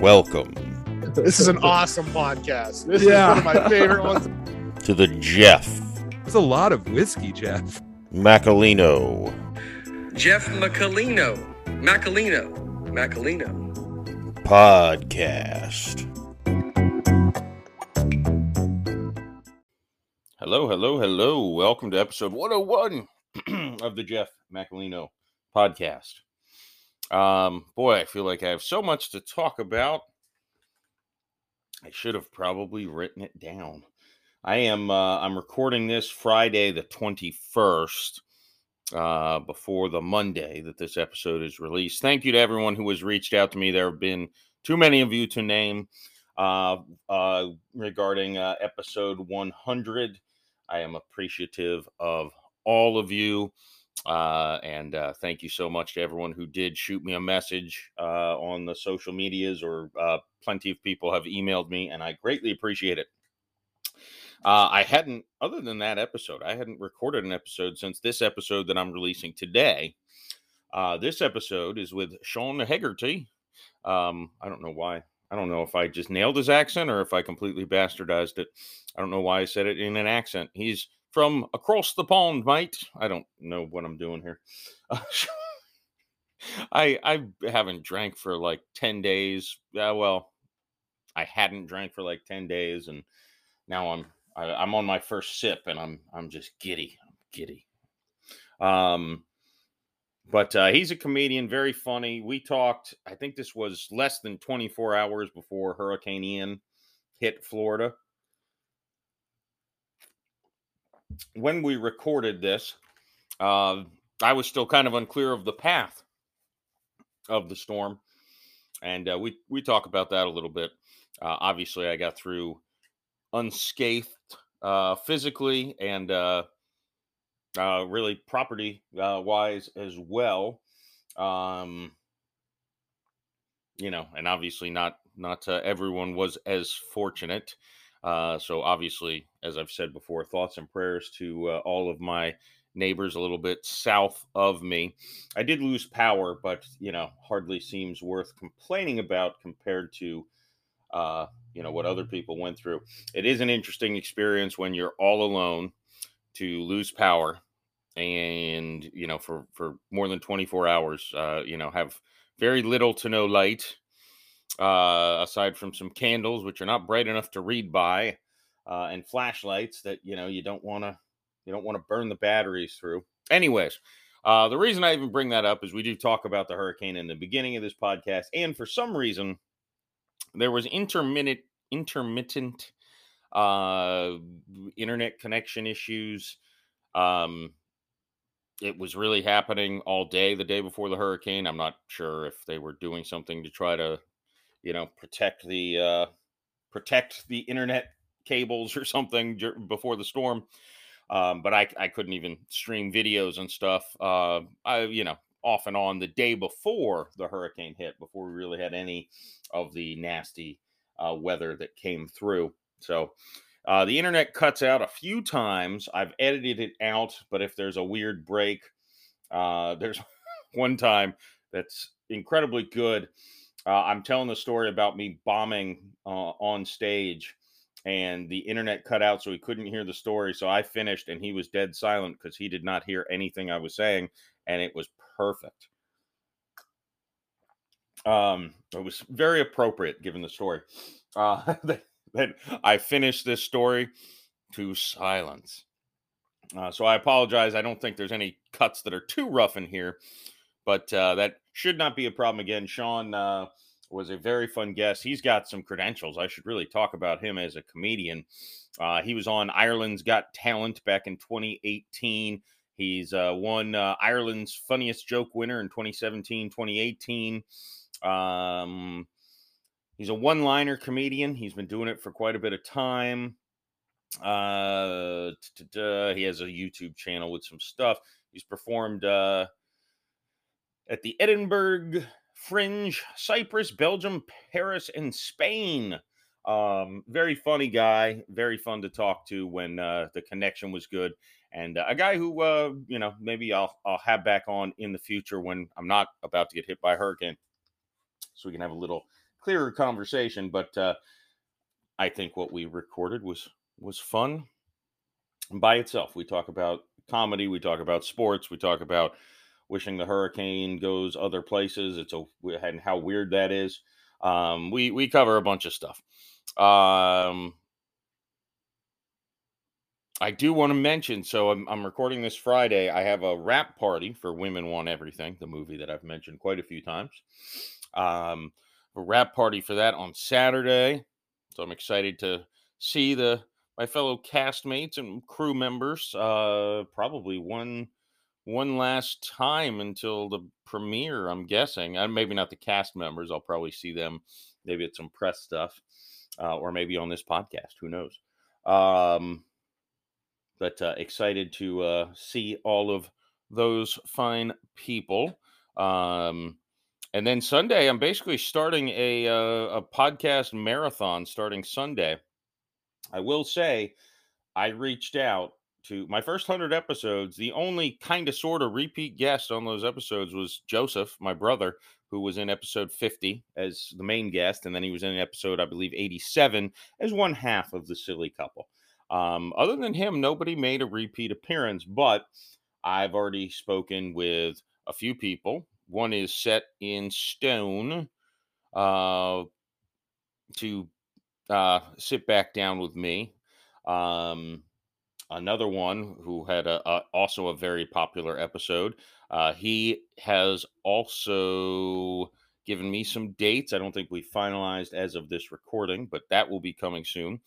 Welcome This is an awesome podcast. This Yeah. is one of my favorite ones. to the Jeff It's a lot of whiskey, Jeff. Macolino Jeff Macolino. Macolino. Macolino. podcast. Hello, hello, hello. Welcome to episode 101 of the Jeff Macolino podcast. Um, boy, I feel like I have so much to talk about. I should have probably written it down. I am uh, I'm recording this Friday the 21st uh, before the Monday that this episode is released. Thank you to everyone who has reached out to me. There have been too many of you to name uh, uh, regarding uh, episode 100. I am appreciative of all of you. Uh, and uh, thank you so much to everyone who did shoot me a message uh, on the social medias, or uh, plenty of people have emailed me, and I greatly appreciate it. Uh, I hadn't, other than that episode, I hadn't recorded an episode since this episode that I'm releasing today. Uh, this episode is with Sean Hegarty. Um, I don't know why. I don't know if I just nailed his accent or if I completely bastardized it. I don't know why I said it in an accent. He's from across the pond, mate. I don't know what I'm doing here. I I haven't drank for like ten days. Yeah, well, I hadn't drank for like ten days, and now I'm I, I'm on my first sip, and I'm I'm just giddy. I'm giddy. Um, but uh, he's a comedian, very funny. We talked. I think this was less than 24 hours before Hurricane Ian hit Florida. When we recorded this, uh, I was still kind of unclear of the path of the storm, and uh, we we talk about that a little bit. Uh, obviously, I got through unscathed uh, physically and uh, uh, really property wise as well. Um, you know, and obviously not not everyone was as fortunate. Uh, so obviously, as I've said before, thoughts and prayers to uh, all of my neighbors a little bit south of me. I did lose power, but you know, hardly seems worth complaining about compared to uh, you know what other people went through. It is an interesting experience when you're all alone to lose power and you know for for more than 24 hours uh you know have very little to no light uh aside from some candles which are not bright enough to read by uh and flashlights that you know you don't want to you don't want to burn the batteries through. Anyways uh the reason i even bring that up is we do talk about the hurricane in the beginning of this podcast and for some reason there was intermittent intermittent uh internet connection issues. Um it was really happening all day the day before the hurricane. I'm not sure if they were doing something to try to you know protect the uh protect the internet cables or something before the storm um but i i couldn't even stream videos and stuff uh i you know off and on the day before the hurricane hit before we really had any of the nasty uh, weather that came through so uh, the internet cuts out a few times. I've edited it out, but if there's a weird break, uh, there's one time that's incredibly good. Uh, I'm telling the story about me bombing uh, on stage, and the internet cut out, so he couldn't hear the story. So I finished, and he was dead silent because he did not hear anything I was saying, and it was perfect. Um, it was very appropriate given the story. Uh, that I finished this story to silence. Uh, so I apologize. I don't think there's any cuts that are too rough in here, but uh, that should not be a problem again. Sean uh, was a very fun guest. He's got some credentials. I should really talk about him as a comedian. Uh, he was on Ireland's Got Talent back in 2018. He's uh, won uh, Ireland's Funniest Joke winner in 2017, 2018. Um, He's a one liner comedian. He's been doing it for quite a bit of time. Uh, he has a YouTube channel with some stuff. He's performed uh, at the Edinburgh Fringe, Cyprus, Belgium, Paris, and Spain. Um, very funny guy, very fun to talk to when uh, the connection was good, and uh, a guy who uh, you know maybe I'll I'll have back on in the future when I'm not about to get hit by a hurricane, so we can have a little clearer conversation. But uh, I think what we recorded was was fun by itself. We talk about comedy, we talk about sports, we talk about wishing the hurricane goes other places. It's a and how weird that is. Um, we we cover a bunch of stuff. Um, I do want to mention. So I'm I'm recording this Friday. I have a wrap party for Women Want Everything, the movie that I've mentioned quite a few times. Um, a wrap party for that on Saturday. So I'm excited to see the my fellow castmates and crew members. Uh, probably one one last time until the premiere. I'm guessing. Uh, maybe not the cast members. I'll probably see them maybe at some press stuff, uh, or maybe on this podcast. Who knows? Um, but uh, excited to uh, see all of those fine people. Um, and then Sunday, I'm basically starting a uh, a podcast marathon starting Sunday. I will say, I reached out to my first 100 episodes. The only kind of sort of repeat guest on those episodes was Joseph, my brother, who was in episode 50 as the main guest. And then he was in episode, I believe, 87 as one half of the silly couple. Um, other than him, nobody made a repeat appearance, but I've already spoken with a few people. One is set in stone uh, to uh, sit back down with me. Um, another one who had a, a, also a very popular episode. Uh, he has also given me some dates. I don't think we finalized as of this recording, but that will be coming soon.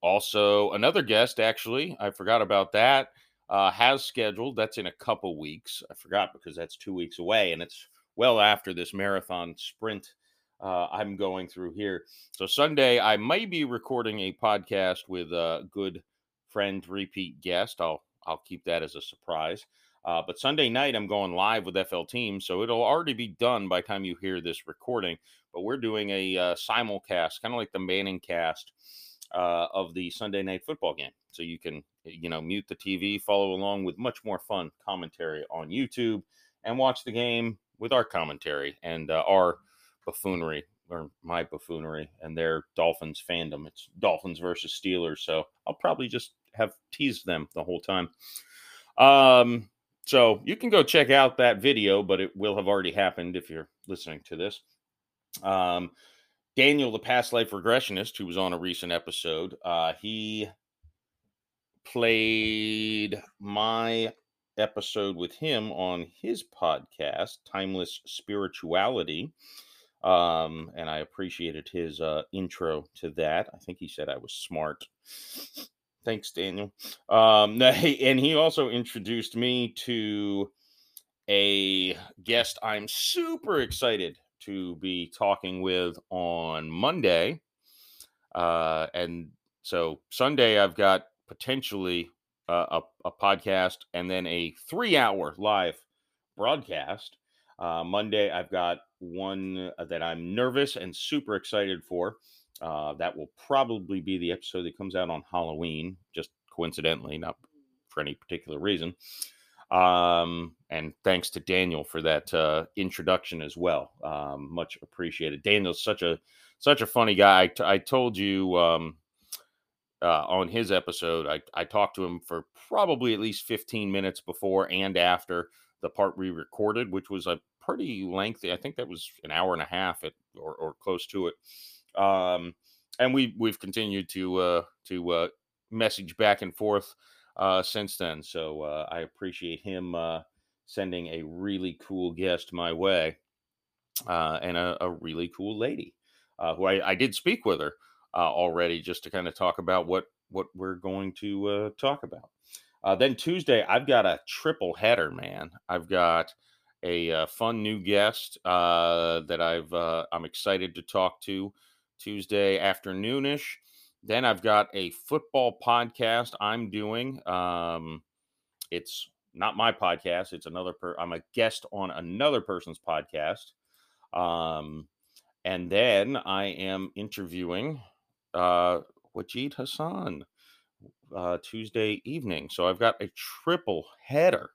Also, another guest, actually, I forgot about that, uh, has scheduled. That's in a couple weeks. I forgot because that's two weeks away, and it's well after this marathon sprint uh, I'm going through here. So Sunday, I may be recording a podcast with a good friend, repeat guest. I'll I'll keep that as a surprise. Uh, but Sunday night, I'm going live with FL Team, so it'll already be done by time you hear this recording. But we're doing a uh, simulcast, kind of like the Manning cast uh, of the Sunday night football game. So you can, you know, mute the TV, follow along with much more fun commentary on YouTube, and watch the game with our commentary and uh, our buffoonery or my buffoonery and their Dolphins fandom. It's Dolphins versus Steelers, so I'll probably just have teased them the whole time. Um, so you can go check out that video, but it will have already happened if you're listening to this. Um, Daniel, the past life regressionist, who was on a recent episode, uh, he played my episode with him on his podcast, Timeless Spirituality. Um, and I appreciated his uh, intro to that. I think he said I was smart. Thanks, Daniel. Um, and he also introduced me to a guest I'm super excited to be talking with on Monday. Uh, and so Sunday, I've got potentially uh, a, a podcast and then a three hour live broadcast. Uh, Monday, I've got one that I'm nervous and super excited for. Uh, that will probably be the episode that comes out on Halloween, just coincidentally, not for any particular reason. Um, and thanks to Daniel for that uh, introduction as well. Um, much appreciated. Daniel's such a such a funny guy. I, t- I told you um, uh, on his episode, I, I talked to him for probably at least 15 minutes before and after the part we recorded, which was a pretty lengthy. I think that was an hour and a half at, or, or close to it. Um, and we we've continued to uh, to uh, message back and forth uh, since then. So uh, I appreciate him uh, sending a really cool guest my way, uh, and a, a, really cool lady uh, who I, I, did speak with her uh, already, just to kind of talk about what what we're going to uh, talk about. Uh, then Tuesday, I've got a triple header, man. I've got a, uh, fun new guest uh, that I've uh, I'm excited to talk to Tuesday afternoonish. Then I've got a football podcast I'm doing. Um, it's not my podcast. It's another. Per- I'm a guest on another person's podcast. Um, and then I am interviewing uh, Wajid Hassan uh, Tuesday evening. So I've got a triple header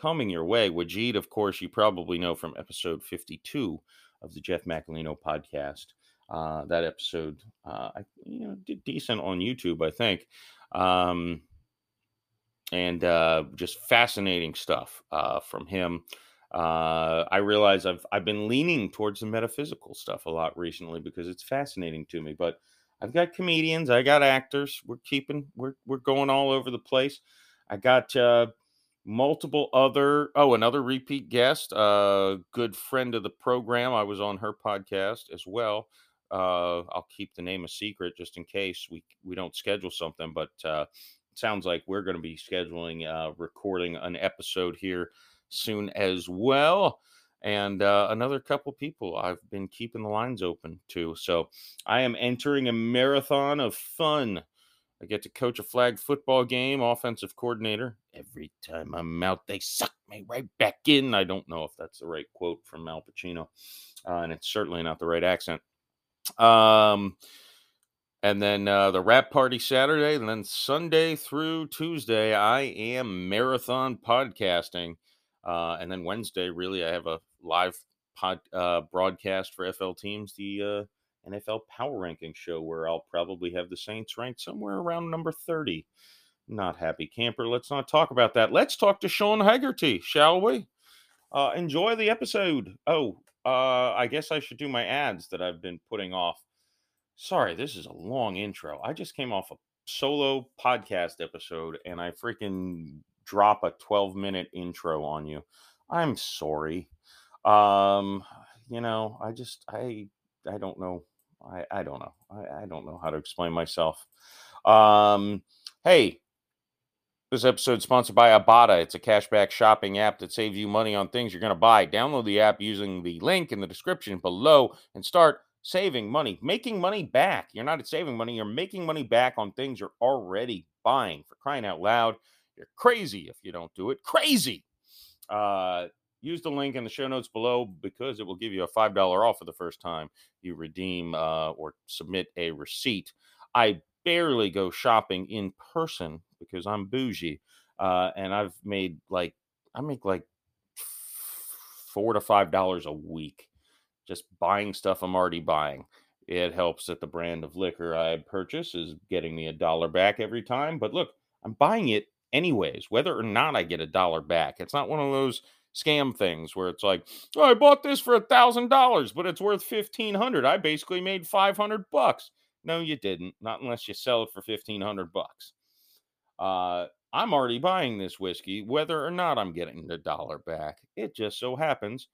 coming your way. Wajid, of course, you probably know from episode 52 of the Jeff Macolino podcast. Uh, that episode, uh, I, you know, did decent on YouTube, I think. Um, and uh, just fascinating stuff uh, from him. Uh, I realize I've I've been leaning towards the metaphysical stuff a lot recently because it's fascinating to me. But I've got comedians, I got actors. We're keeping we're we're going all over the place. I got uh, multiple other oh another repeat guest, uh, good friend of the program. I was on her podcast as well. Uh, I'll keep the name a secret just in case we we don't schedule something, but uh, sounds like we're going to be scheduling uh, recording an episode here soon as well and uh, another couple people I've been keeping the lines open to. So I am entering a marathon of fun. I get to coach a flag football game, offensive coordinator. Every time I'm out, they suck me right back in. I don't know if that's the right quote from Al Pacino, uh, and it's certainly not the right accent. Um, and then uh, the wrap party Saturday, and then Sunday through Tuesday, I am marathon podcasting. Uh, and then Wednesday, really, I have a live pod uh, broadcast for FL Teams, the uh, NFL Power Ranking show, where I'll probably have the Saints ranked somewhere around number 30. Not happy camper. Let's not talk about that. Let's talk to Sean Hegarty, shall we? Uh, enjoy the episode. Oh, uh, I guess I should do my ads that I've been putting off. Sorry, this is a long intro. I just came off a solo podcast episode and I freaking drop a 12 minute intro on you. I'm sorry. Um, you know, I just I I don't know. I I don't know. I, I don't know how to explain myself. Um, hey, this episode is sponsored by Ibotta. It's a cashback shopping app that saves you money on things you're going to buy. Download the app using the link in the description below and start saving money, making money back. You're not saving money, you're making money back on things you're already buying. For crying out loud, you're crazy if you don't do it. Crazy. Uh, use the link in the show notes below because it will give you a $5 off for the first time you redeem uh, or submit a receipt. I barely go shopping in person because I'm bougie. Uh, and I've made like, I make like four to five dollars a week just buying stuff I'm already buying. It helps that the brand of liquor I purchase is getting me a dollar back every time. But look, I'm buying it anyways, whether or not I get a dollar back. It's not one of those scam things where it's like, oh, I bought this for a thousand dollars, but it's worth fifteen hundred. I basically made five hundred bucks. No, you didn't. Not unless you sell it for fifteen hundred bucks. Uh, I'm already buying this whiskey, whether or not I'm getting the dollar back. It just so happens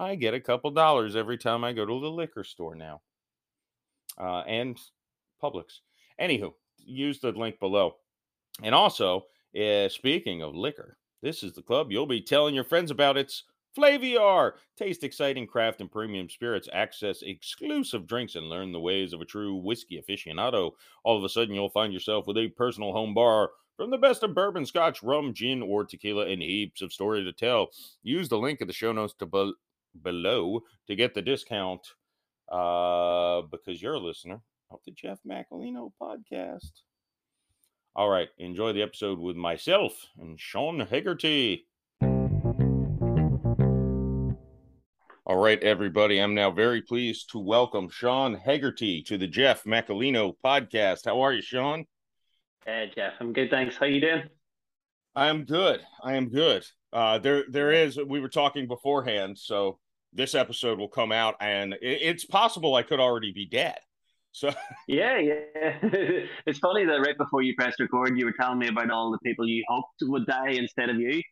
I get a couple dollars every time I go to the liquor store now, uh, and Publix. Anywho, use the link below. And also, uh, speaking of liquor, this is the club you'll be telling your friends about. It's Flaviar. Taste exciting craft and premium spirits, access exclusive drinks, and learn the ways of a true whiskey aficionado. All of a sudden, you'll find yourself with a personal home bar from the best of bourbon, scotch, rum, gin, or tequila, and heaps of story to tell. Use the link in the show notes to be- below to get the discount uh, because you're a listener of the Jeff Macolino podcast. All right, enjoy the episode with myself and Sean Hegarty. All right, everybody, I'm now very pleased to welcome Sean Hegarty to the Jeff Macalino podcast. How are you, Sean? Hey, Jeff, I'm good. Thanks. How you doing? I am good. I am good. Uh, there, there is. We were talking beforehand, so this episode will come out, and it, it's possible I could already be dead. So yeah, yeah. it's funny that right before you pressed record, you were telling me about all the people you hoped would die instead of you.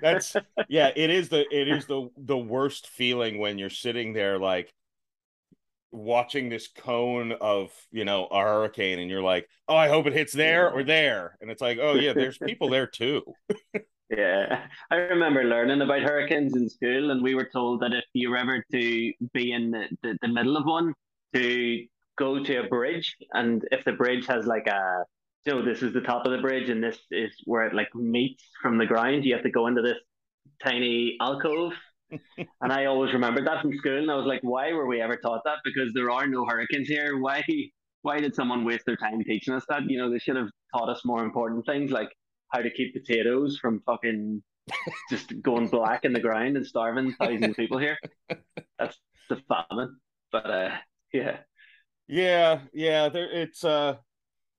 That's yeah. It is the it is the the worst feeling when you're sitting there like watching this cone of you know a hurricane and you're like oh i hope it hits there or there. And it's like oh yeah there's people there too. Yeah, I remember learning about hurricanes in school, and we were told that if you were ever to be in the, the, the middle of one, to go to a bridge, and if the bridge has like a, you know, this is the top of the bridge, and this is where it like meets from the ground, you have to go into this tiny alcove. And I always remembered that from school, and I was like, why were we ever taught that? Because there are no hurricanes here. Why? Why did someone waste their time teaching us that? You know, they should have taught us more important things like how to keep potatoes from fucking just going black in the ground and starving thousands of people here. That's the famine. But uh, yeah, Yeah, yeah. There, it's uh,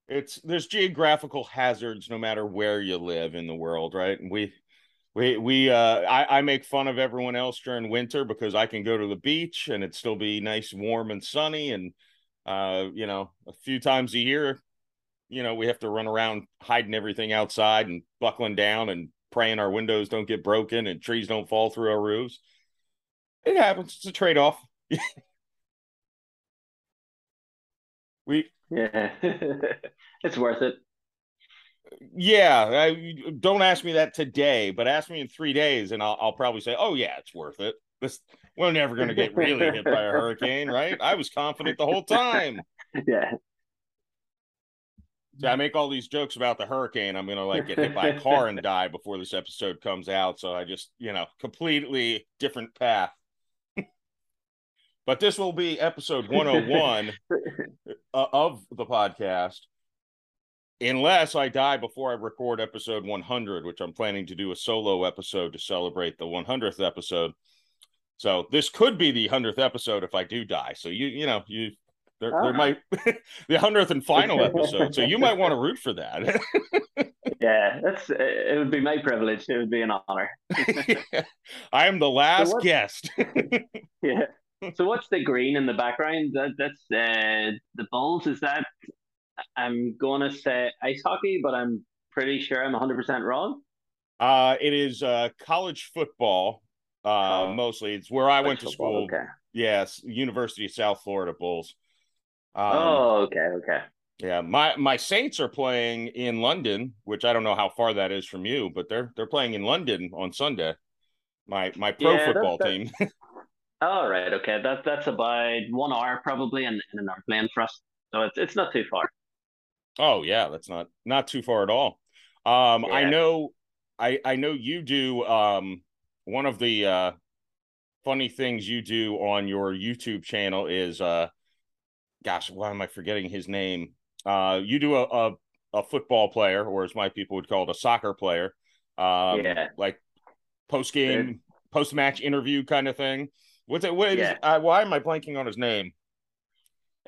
it's there's geographical hazards no matter where you live in the world, right? And we, we, we. Uh, I, I make fun of everyone else during winter because I can go to the beach and it still be nice, warm, and sunny, and uh, you know, a few times a year, you know, we have to run around hiding everything outside and buckling down and praying our windows don't get broken and trees don't fall through our roofs. It happens. It's a trade off. we yeah, it's worth it. Yeah, I, don't ask me that today, but ask me in three days, and I'll, I'll probably say, "Oh yeah, it's worth it." This we're never going to get really hit by a hurricane, right? I was confident the whole time. Yeah, I make all these jokes about the hurricane. I'm going to like get hit by a car and die before this episode comes out. So I just, you know, completely different path. but this will be episode 101 uh, of the podcast unless I die before I record episode 100, which I'm planning to do a solo episode to celebrate the 100th episode. So this could be the 100th episode if I do die. So you you know, you there, there might the 100th and final episode. So you might want to root for that. yeah, that's it would be my privilege. It would be an honor. I am the last what- guest. yeah. So what's the green in the background? That that's uh, the Bulls. Is that I'm gonna say ice hockey, but I'm pretty sure I'm 100 percent wrong. Uh it is uh college football. Uh Oh. mostly. It's where I went to Football, school. Okay. Yes, University of South Florida Bulls. Um, oh, okay, okay. Yeah, my my Saints are playing in London, which I don't know how far that is from you, but they're they're playing in London on Sunday. My my pro Yeah, football that- team. All right, okay. That that's about one hour probably, and, and an airplane for us. So it's it's not too far. Oh yeah, that's not not too far at all. Um, I know, I I know you do. Um, one of the uh, funny things you do on your YouTube channel is uh, gosh, why am I forgetting his name? Uh, you do a a, a football player, or as my people would call it, a soccer player. Um, Yeah. like post game, post match interview kind of thing. What's it? What is? Yeah. Uh, why am I blanking on his name?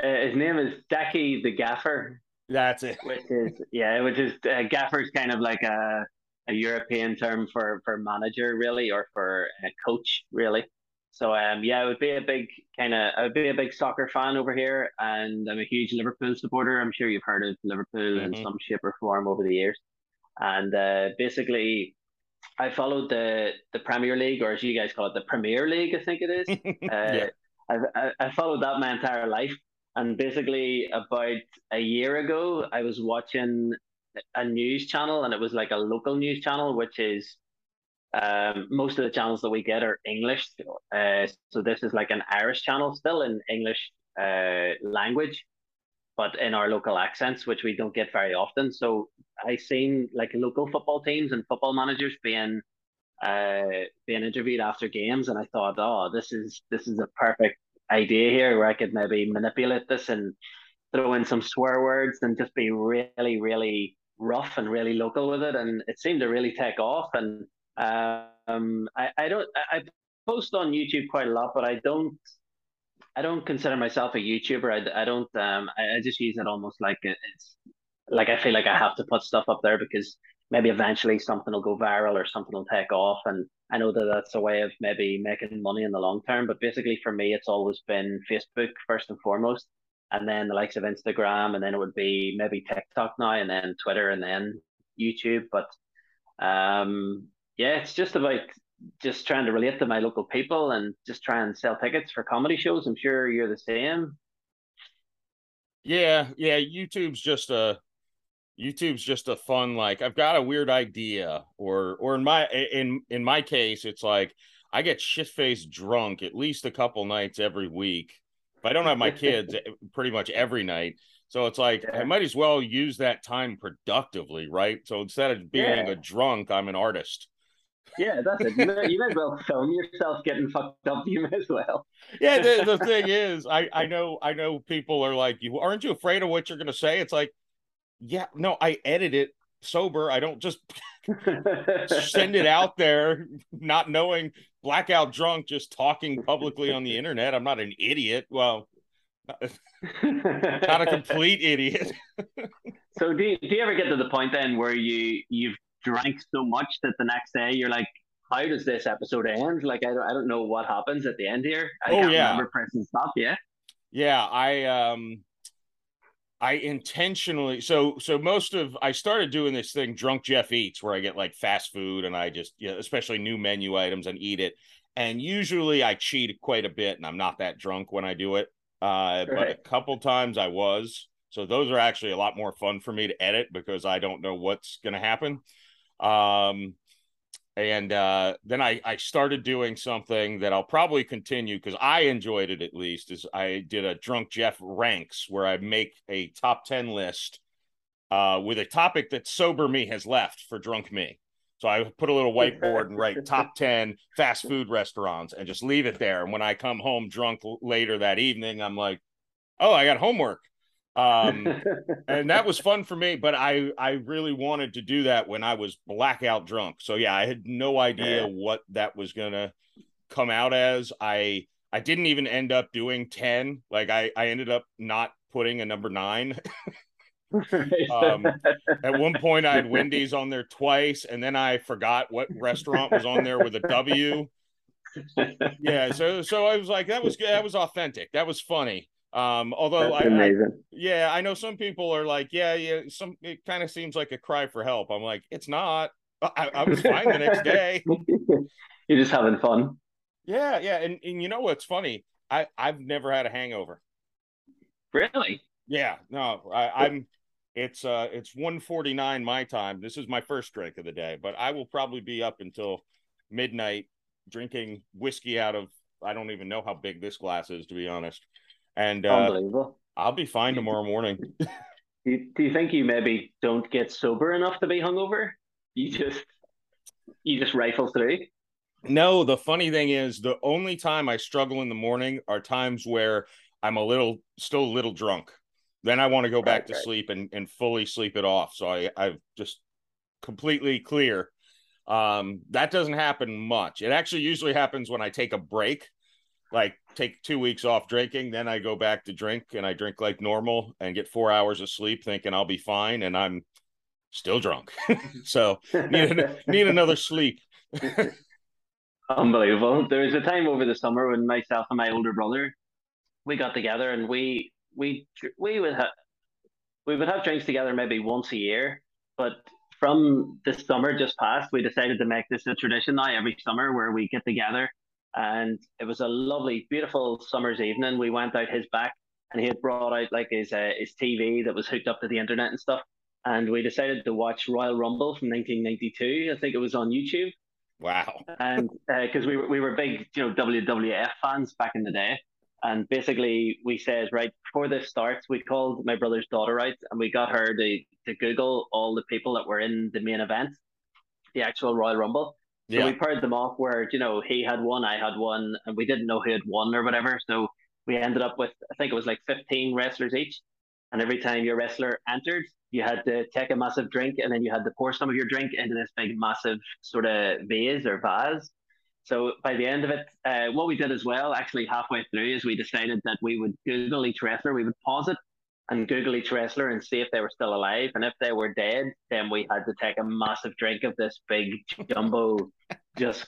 Uh, his name is Daki the Gaffer, That's it. which is yeah, which is uh, Gaffer's kind of like a a European term for for manager really, or for a coach really. So um yeah, it would be a big kind of I would be a big soccer fan over here, and I'm a huge Liverpool supporter. I'm sure you've heard of Liverpool in Mhm. some shape or form over the years, and uh, basically. I followed the the Premier League, or as you guys call it, the Premier League, I think it is. Uh, Yeah. I've, I, I followed that my entire life. And basically, about a year ago, I was watching a news channel, and it was like a local news channel, which is um, most of the channels that we get are English. Uh, so this is like an Irish channel, still in English uh, language, but in our local accents, which we don't get very often. So I seen like local football teams and football managers being uh, being interviewed after games, and I thought, oh, this is this is a perfect idea here where I could maybe manipulate this and throw in some swear words and just be really, really rough and really local with it, and it seemed to really take off. And um, I I don't I post on YouTube quite a lot, but I don't. I don't consider myself a YouTuber. I, I don't. Um, I, I just use it almost like it- it's like I feel like I have to put stuff up there because maybe eventually something will go viral or something will take off. And I know that that's a way of maybe making money in the long term. But basically, for me, it's always been Facebook first and foremost, and then the likes of Instagram, and then it would be maybe TikTok now, and then Twitter, and then YouTube. But um, yeah, it's just about just trying to relate to my local people and just try and sell tickets for comedy shows. I'm sure you're the same. Yeah, yeah. YouTube's just a YouTube's just a fun like I've got a weird idea, or or in my in in my case, it's like I get shit faced drunk at least a couple nights every week. If I don't have my kids, eh, pretty much every night. So it's like I might as well use that time productively, right? So instead of being Yeah. a drunk, I'm an artist. Yeah, that's it. You may, you may as well film yourself getting fucked up. You may as well. yeah the, the thing is i i know i know people are like you aren't you afraid of what you're gonna say it's like yeah no i edit it sober. I don't just send it out there not knowing blackout drunk just talking publicly on the internet. I'm not an idiot. Well, not a complete idiot. so do you, do you ever get to the point then where you you've drank so much that the next day you're like, how does this episode end? Like I don't I don't know what happens at the end here. I Oh, can't yeah. remember pressing stop. Yeah. Yeah, I um I intentionally so so most of I started doing this thing drunk Jeff eats where I get like fast food and I just yeah, especially new menu items and eat it. And usually I cheat quite a bit and I'm not that drunk when I do it. Uh but a couple times I was. So those are actually a lot more fun for me to edit because I don't know what's going to happen. Um and uh, then I, I started doing something that I'll probably continue because I enjoyed it at least. Is I did a drunk Jeff ranks where I make a top ten list uh, with a topic that sober me has left for drunk me. So I put a little whiteboard and write top ten fast food restaurants and just leave it there. And when I come home drunk later that evening, I'm like, oh, I got homework. Um, and that was fun for me but i i really wanted to do that when i was blackout drunk. So yeah i had no idea what that was gonna come out as. I i didn't even end up doing 10 like i i ended up not putting a number nine. Um at one point i had wendy's on there twice and then i forgot what restaurant was on there with a w. Yeah so so i was like that was that was authentic. That was funny um although That's I, I yeah, I know some people are like, yeah, yeah, some it kind of seems like a cry for help. I'm like, it's not. I, I was fine the next day. You're just having fun. Yeah, yeah, and and you know what's funny? I I've never had a hangover. Really? Yeah, no, I, I'm. It's uh, it's 1:49 my time. This is my first drink of the day, but I will probably be up until midnight drinking whiskey out of. I don't even know how big this glass is, to be honest. And uh, Unbelievable. I'll be fine tomorrow morning. Do you, do you think you maybe don't get sober enough to be hungover? You just you just rifle through. No, the funny thing is, the only time I struggle in the morning are times where I'm a little, still a little drunk. Then I want to go back to right. sleep and, and fully sleep it off. So I, I've just completely clear. Um, that doesn't happen much. It actually usually happens when I take a break, like take two weeks off drinking. Then I go back to drink and I drink like normal and get four hours of sleep thinking I'll be fine. And I'm still drunk. so need, need another sleep. Unbelievable. There was a time over the summer when myself and my older brother we got together and we we we would have we would have drinks together maybe once a year, but from the summer just past, we decided to make this a tradition now every summer where we get together. And it was a lovely, beautiful summer's evening. We went out his back and he had brought out like his uh, his TV that was hooked up to the internet and stuff. And we decided to watch Royal Rumble from 1992. I think it was on YouTube Wow. and because we were we were big you know WWF fans back in the day, and basically we said right before this starts, we called my brother's daughter out and we got her to to Google all the people that were in the main event, the actual Royal Rumble. So Yeah. we paired them off where you know he had one, I had one, and we didn't know who had won or whatever. So we ended up with I think it was like fifteen wrestlers each, and every time your wrestler entered, you had to take a massive drink, and then you had to pour some of your drink into this big, massive sort of vase or vase. So by the end of it, uh, what we did as well, actually halfway through, is we decided that we would Google each wrestler. We would pause it and Google each wrestler and see if they were still alive. And if they were dead, then we had to take a massive drink of this big jumbo, just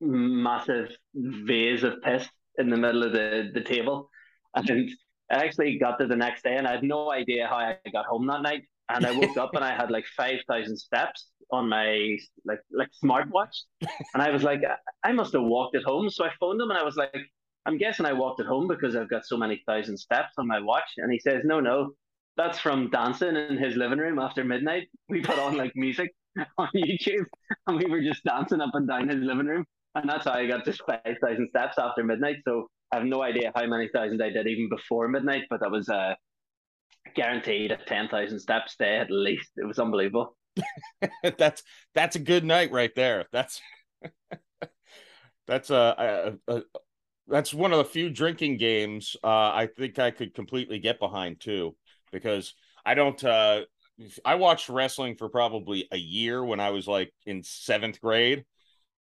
massive vase of piss in the middle of the, the table. And I actually got to the next day and I had no idea how I got home that night. And I woke up and I had like 5,000 steps on my like like smartwatch. And I was like, I must have walked it home. So I phoned him and I was like, I'm guessing I walked it home because I've got so many thousand steps on my watch. And he says, No, no, that's from dancing in his living room after midnight. We put on like music on YouTube and we were just dancing up and down his living room. And that's how I got just 5,000 steps after midnight. So I have no idea how many thousand I did even before midnight, but that was uh, guaranteed a 10,000 steps day at least. It was unbelievable. that's that's a good night right there. That's that's a, a, a that's one of the few drinking games uh, I think I could completely get behind too, because I don't uh, I watched wrestling for probably a year when I was like in seventh grade,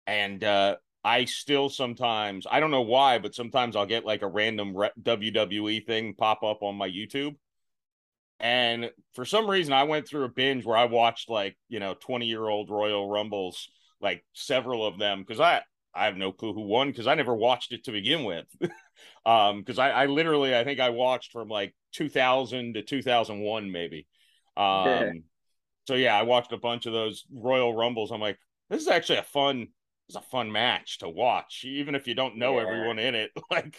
and uh, I still sometimes I don't know why, but sometimes I'll get like a random re- WWE thing pop up on my YouTube. And for some reason, I went through a binge where I watched like you know twenty year old Royal Rumbles, like several of them, because I I have no clue who won because I never watched it to begin with. um, because I, I literally I think I watched from like 2000 to 2001 maybe. Um, Yeah. so yeah, I watched a bunch of those Royal Rumbles. I'm like, this is actually a fun, it's a fun match to watch, even if you don't know Yeah. everyone in it. Like,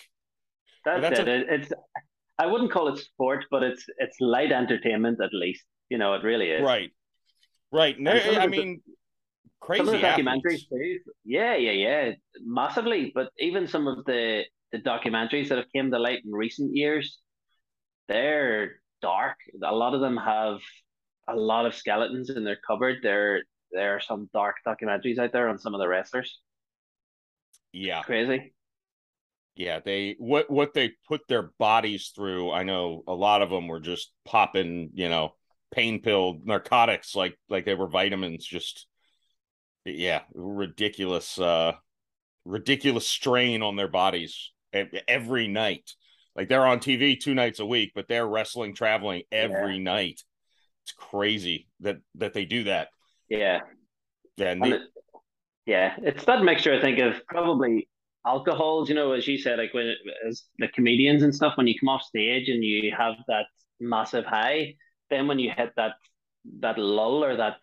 That's, that's it. It- It's I wouldn't call it sport, but it's it's light entertainment at least. You know, it really is. right, right. No, And some of I the- mean, crazy Some of the documentaries athletes. too. Yeah, yeah, yeah, massively. But even some of the the documentaries that have came to light in recent years, they're dark. A lot of them have a lot of skeletons in their cupboard. There there are some dark documentaries out there on some of the wrestlers. Yeah, Crazy. yeah. They what what they put their bodies through. I know a lot of them were just popping, you know, pain pill narcotics like like they were vitamins. Just yeah, ridiculous, uh, ridiculous strain on their bodies every night. Like they're on TV two nights a week, but they're wrestling, traveling every night. It's crazy that that they do that. Yeah. Yeah, the- yeah, it's that mixture. I think of probably alcohols. You know, as you said, like when as the comedians and stuff, when you come off stage and you have that massive high, then when you hit that that lull or that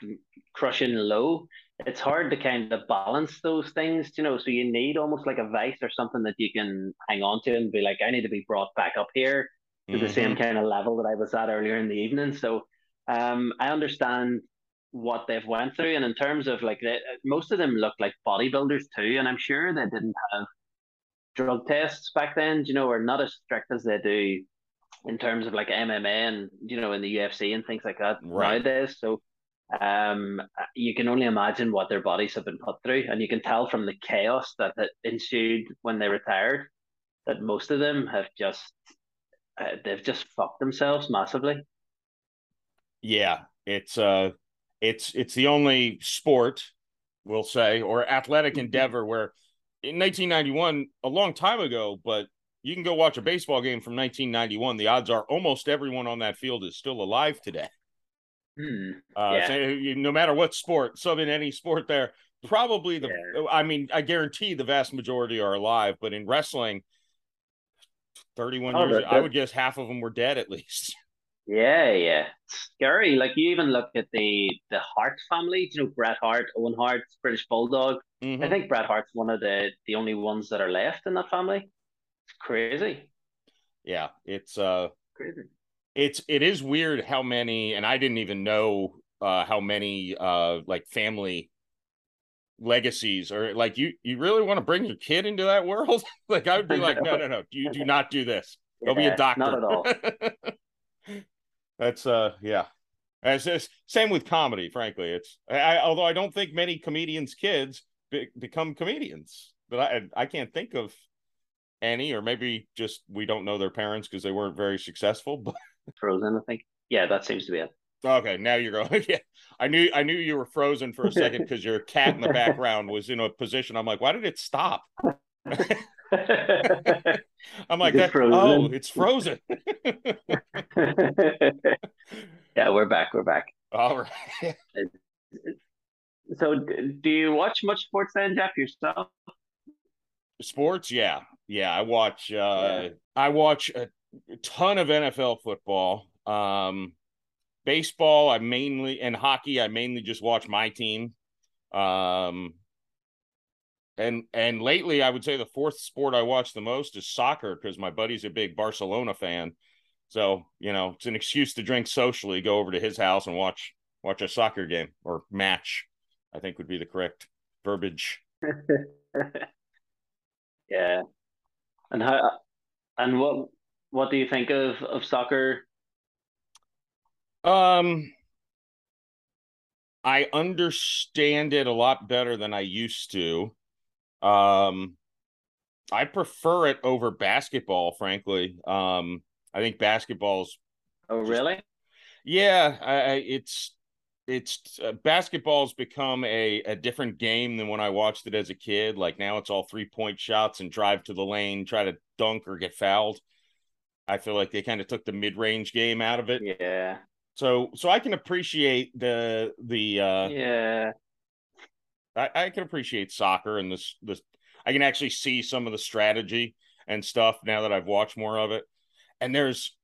crushing low, it's hard to kind of balance those things. You know, so you need almost like a vice or something that you can hang on to and be like, I need to be brought back up here to the same Mhm. kind of level that I was at earlier in the evening. So um, I understand what they've went through, and in terms of like they, most of them look like bodybuilders too, and I'm sure they didn't have drug tests back then. You know, or not as strict as they do in terms of like MMA and you know in the UFC and things like that Right. nowadays. So um you can only imagine what their bodies have been put through and you can tell from the chaos that, that ensued when they retired that most of them have just uh, they've just fucked themselves massively. Yeah, it's uh it's it's the only sport we'll say or athletic endeavor where in 1991 a long time ago but you can go watch a baseball game from 1991 the odds are almost everyone on that field is still alive today hmm. uh Yeah. so no matter what sport sub in any sport there probably the i mean i guarantee the vast majority are alive but in wrestling 31 Oh, years i would guess half of them were dead at least yeah yeah it's scary like you even look at the the Hart family you know Bret Hart Owen Hart British Bulldog Mhm. I think Bret Hart's one of the the only ones that are left in that family it's crazy yeah it's uh crazy it's it is weird how many and i didn't even know uh how many uh like family legacies or like you you really want to bring your kid into that world? Like i would be like no no no do you do not do this. Go be a doctor not at all. That's uh yeah. As it's, same with comedy frankly. It's I, I although i don't think many comedians kids be, become comedians but i i can't think of any or maybe just we don't know their parents because they weren't very successful but Frozen I think yeah that seems to be it Okay, now you're going. yeah, I knew I knew you were frozen for a second because your cat in the background was in a position. I'm like, why did it stop? I'm like, that, oh, it's frozen. yeah, we're back. We're back. All right. So, do you watch much sports then, Jeff, yourself? Sports, yeah, yeah. I watch. uh Yeah. I watch a ton of NFL football. Um, baseball, I mainly and hockey. I mainly just watch my team. Um, and and lately, I would say the fourth sport I watch the most is soccer because my buddy's a big Barcelona fan. So you know, it's an excuse to drink socially, go over to his house and watch watch a soccer game or match. I think would be the correct verbiage. yeah. And how? And what? What do you think of of soccer? Um, I understand it a lot better than I used to. Um, I prefer it over basketball, frankly. Um, I think basketball's Oh, really? Yeah, I, I, it's it's uh, basketball's become a a different game than when I watched it as a kid. Like now, it's all three point shots and drive to the lane, try to dunk or get fouled. I feel like they kind of took the mid range game out of it. Yeah. So so I can appreciate the the uh Yeah. I, I can appreciate soccer and this this I can actually see some of the strategy and stuff now that I've watched more of it. And there's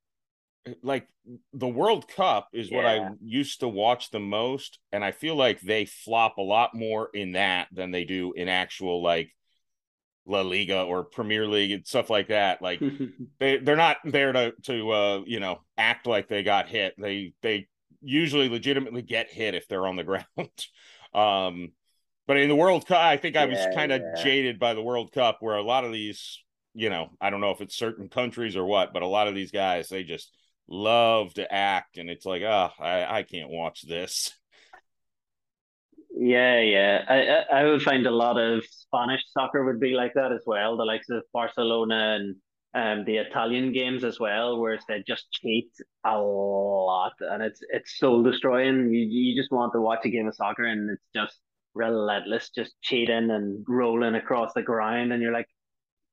like the World Cup is what I used to watch the most, and I feel like they flop a lot more in that than they do in actual like La Liga or Premier League and stuff like that. Like they they're not there to to uh you know act like they got hit. They they usually legitimately get hit if they're on the ground. um but in the World Cup, I think I was Yeah, kind of yeah. jaded by the World Cup where a lot of these, you know, I don't know if it's certain countries or what, but a lot of these guys they just love to act and it's like, oh, I, I can't watch this. Yeah, yeah. I I would find a lot of Spanish soccer would be like that as well. The likes of Barcelona and um the Italian games as well, where they just cheat a lot, and it's it's soul destroying. You you just want to watch a game of soccer, and it's just relentless, just cheating and rolling across the ground, and you're like,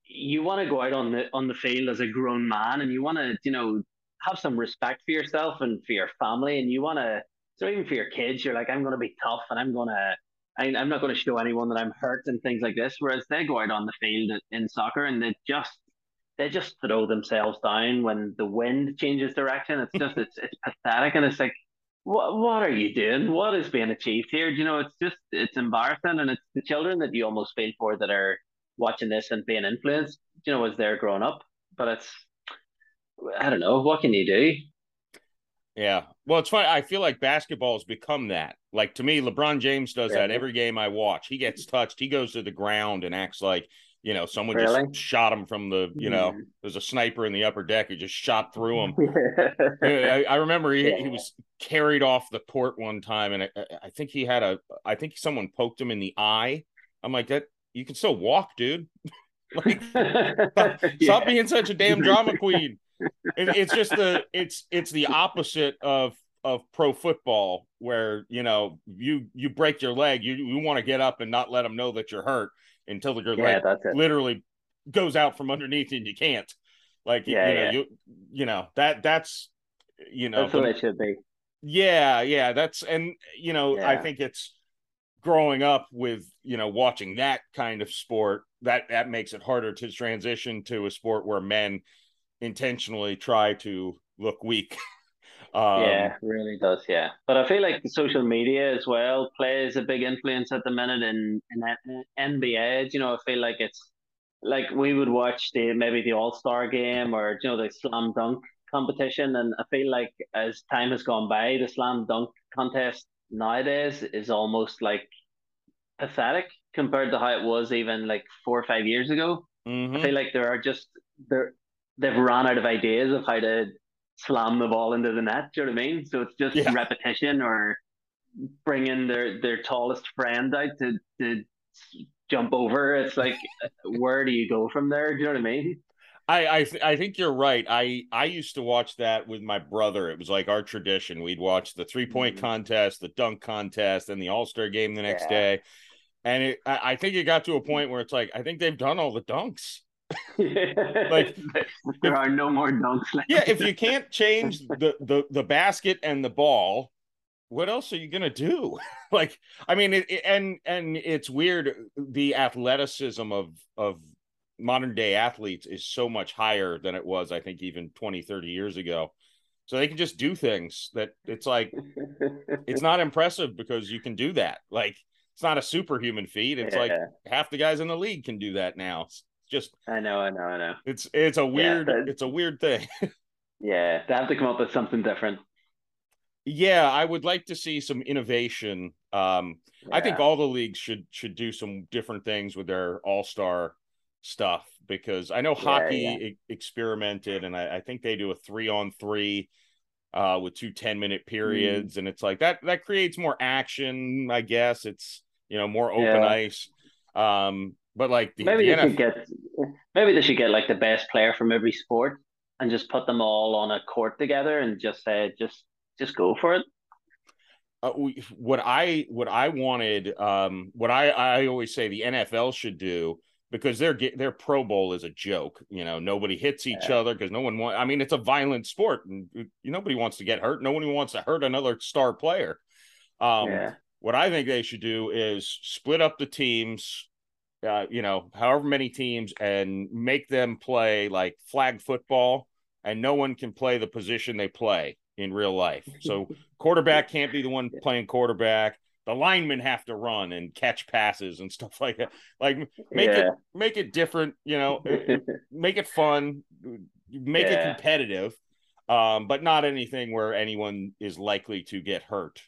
you want to go out on the on the field as a grown man, and you want to you know have some respect for yourself and for your family, and you want to so even for your kids, you're like, I'm to be tough and I'm going to, I'm not going to show anyone that I'm hurt and things like this. Whereas they go out on the field in soccer and they just, they just throw themselves down when the wind changes direction. It's just, it's, it's pathetic. And it's like, what, what are you doing? What is being achieved here? You know, it's just, it's embarrassing. And it's the children that you almost feel for that are watching this and being influenced, you know, as they're growing up. But it's, I don't know, what can you do? Yeah. Well, it's funny. I feel like basketball has become that. Like to me, LeBron James does that every game I watch. He gets touched, he goes to the ground and acts like, you know, someone Really? just shot him from the, you know, Mm. there's a sniper in the upper deck who just shot through him. I, I remember he, he was carried off the court one time, and I, I think he had a. I think someone poked him in the eye. I'm like that. You can still walk, dude. like, stop, stop being such a damn drama queen. It, it's just the it's it's the opposite of of pro football where you know you you break your leg, you you want to get up and not let them know that you're hurt until your Yeah, leg literally goes out from underneath and you can't. Like Yeah, you know yeah. you you know that that's you know That's what it should be. yeah, yeah, that's and you know, I think it's growing up with, you know, watching that kind of sport, that that makes it harder to transition to a sport where men intentionally try to look weak. um yeah, really does. Yeah, but I feel like social media as well plays a big influence at the minute in in NBA. You know, I feel like it's like we would watch the maybe the All Star game or you know the slam dunk competition, and I feel like as time has gone by, the slam dunk contest nowadays is almost like pathetic compared to how it was even like four or five years ago. mhm. I feel like there are just there they've run out of ideas of how to slam the ball into the net. Do you know what I mean? So it's just Yeah. repetition or bringing their their tallest friend out to to jump over. It's like where do you go from there? Do you know what I mean? I I, th- I think you're right. I I used to watch that with my brother. It was like our tradition. We'd watch the three point Mhm. contest, the dunk contest, and the All Star game the next Yeah. day. And it, I, I think it got to a point where it's like I think they've done all the dunks. like there are no more dunks. Left. Yeah, if you can't change the the the basket and the ball, what else are you gonna do? like, I mean, it, it- and and it's weird. The athleticism of of modern day athletes is so much higher than it was, I think, even 20, 30 years ago. So they can just do things that it's like it's not impressive because you can do that. Like it's not a superhuman feat. It's like half the guys in the league can do that now. Just I know, I know, I know. it's it's a weird but- it's a weird thing. Yeah, they have to come up with something different. Yeah, I would like to see some innovation. Um, I think all the leagues should should do some different things with their all star stuff because I know hockey yeah. e- experimented, and I, I think they do a three on three uh, with two 10 minute Mm. periods, and it's like that that creates more action. I guess it's you know more open Yeah. ice. Um, but like the, Maybe the they NF should get maybe they should get like the best player from every sport and just put them all on a court together and just say just just go for it. Uh, we, what I what I wanted, um, what I I always say the NFL should do because their their Pro Bowl is a joke. You know, nobody hits each Yeah. other because no one wants. I mean, it's a violent sport, and uh, nobody wants to get hurt. No one wants to hurt another star player. Um, yeah, What I think they should do is split up the teams. Uh, you know, however many teams, and make them play like flag football, and no one can play the position they play in real life. So quarterback can't be the one playing quarterback. The linemen have to run and catch passes and stuff like that. Like make yeah. it make it different, you know, make it fun, make it competitive, um, but not anything where anyone is likely to get hurt.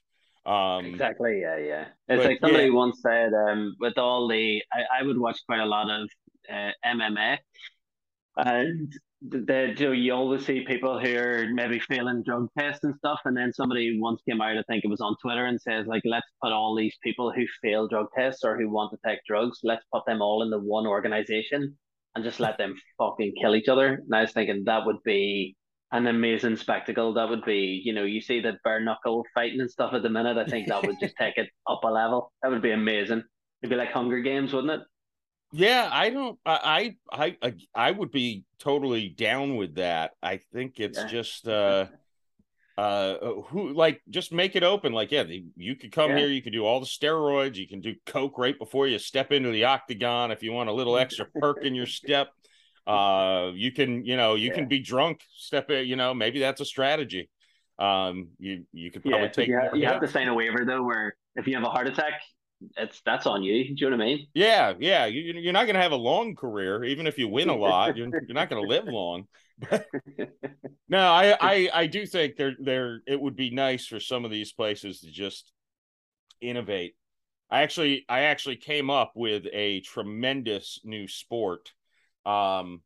Um, Exactly. Yeah, yeah. It's but, like somebody yeah. once said, um, with all the, I, I would watch quite a lot of uh, MMA, and the, you, know, you always see people who are maybe failing drug tests and stuff, and then somebody once came out, I think it was on Twitter, and says like, let's put all these people who fail drug tests or who want to take drugs, let's put them all in the one organization and just let them fucking kill each other. And I was thinking that would be an amazing spectacle. That would be, you know, you see the bare knuckle fighting and stuff at the minute. I think that would just take it up a level. That would be amazing. It'd be like Hunger Games, wouldn't it? Yeah, I don't. I I I I would be totally down with that. I think it's Yeah. just uh uh who like just make it open. Like yeah, the, you could come Yeah. here. You can do all the steroids. You can do coke right before you step into the octagon if you want a little extra perk in your step. Uh, you can you know you Yeah. can be drunk. Step in. You know maybe that's a strategy. Um, you you could probably Yeah, take you, have, you have to sign a waiver though, where if you have a heart attack, it's that's on you. Do you know what I mean? Yeah, yeah. You, you're not going to have a long career, even if you win a lot. You're, you're not going to live long. no, I, I, I do think there, there. It would be nice for some of these places to just innovate. I actually, I actually came up with a tremendous new sport. Um,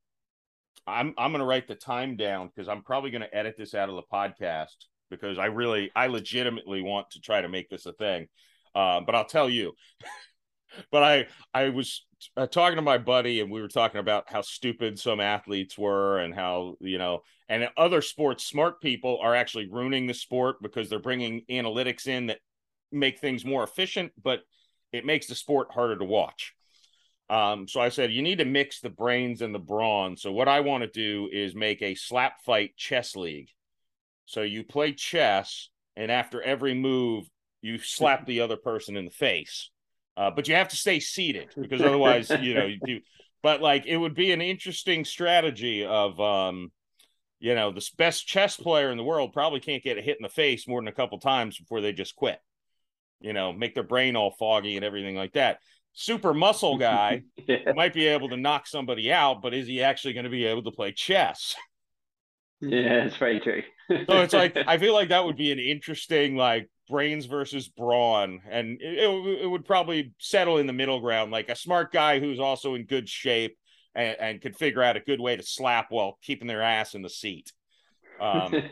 I'm, I'm to write the time down because I'm probably to edit this out of the podcast because I really, I legitimately want to try to make this a thing. Uh, but I'll tell you. but I I was uh, talking to my buddy and we were talking about how stupid some athletes were and how you know and other sports smart people are actually ruining the sport because they're bringing analytics in that make things more efficient but it makes the sport harder to watch um, so I said you need to mix the brains and the brawn. So what I want to do is make a slap fight chess league. So you play chess, and after every move, you slap the other person in the face. Uh, but you have to stay seated because otherwise, you know, you do. But like, it would be an interesting strategy of, um, you know, the best chess player in the world probably can't get a hit in the face more than a couple times before they just quit. You know, make their brain all foggy and everything like that. Super muscle guy yeah, might be able to knock somebody out, but is he actually going to be able to play chess? yeah, it's very true. So it's like I feel like that would be an interesting like brains versus brawn, and it, it, it would probably settle in the middle ground, like a smart guy who's also in good shape and, and could figure out a good way to slap while keeping their ass in the seat. Um,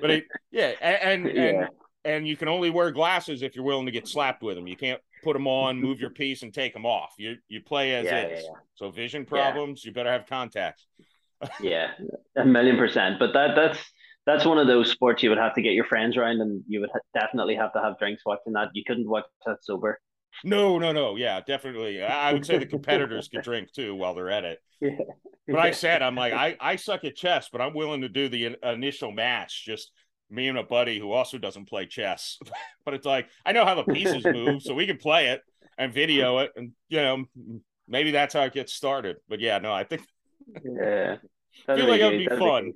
but it, yeah, and and, Yeah. and and you can only wear glasses if you're willing to get slapped with them. You can't put them on, move your piece, and take them off. You you play as Yeah, is. yeah, So vision problems, you better have contacts. yeah, a million percent. But that that's that's one of those sports you would have to get your friends around, and you would definitely have to have drinks watching that. You couldn't watch that sober. No, no, no. Yeah, definitely. I would say the competitors could drink too while they're at it. Yeah. But I said, I'm like, I, I suck at chess, but I'm willing to do the in- initial match. Just me and a buddy who also doesn't play chess. but it's like, I know how the pieces move, so we can play it and video it. And, you know, maybe that's how it gets started. But yeah, no, I think yeah, I feel like that would be fun.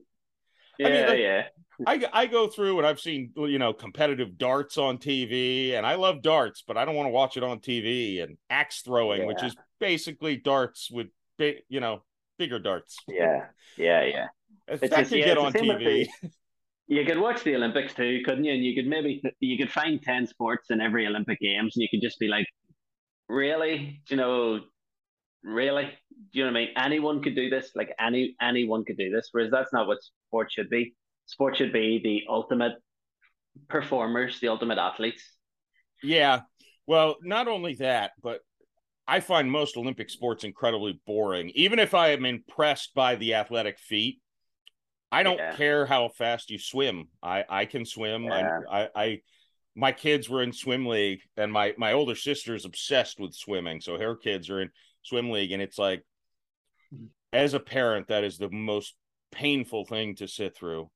I mean, Yeah, like- yeah, I, I go through and I've seen, you know, competitive darts on TV, and I love darts, but I don't want to watch it on TV and axe throwing, which is basically darts with, big, you know, bigger darts. yeah, yeah, yeah. If It's that just- could yeah, get on the TV. You could watch the Olympics too, couldn't you? And you could maybe you could find ten sports in every Olympic Games, and you could just be like, really, Do you know, really, do you know what I mean? Anyone could do this. Like any anyone could do this. Whereas that's not what sport should be. Sport should be the ultimate performers, the ultimate athletes. Yeah. Well, not only that, but I find most Olympic sports incredibly boring. Even if I am impressed by the athletic feat, I don't Yeah. care how fast you swim. I I can swim. Yeah. I, I I my kids were in swim league, and my my older sister is obsessed with swimming. So her kids are in swim league, and it's like, as a parent, that is the most painful thing to sit through.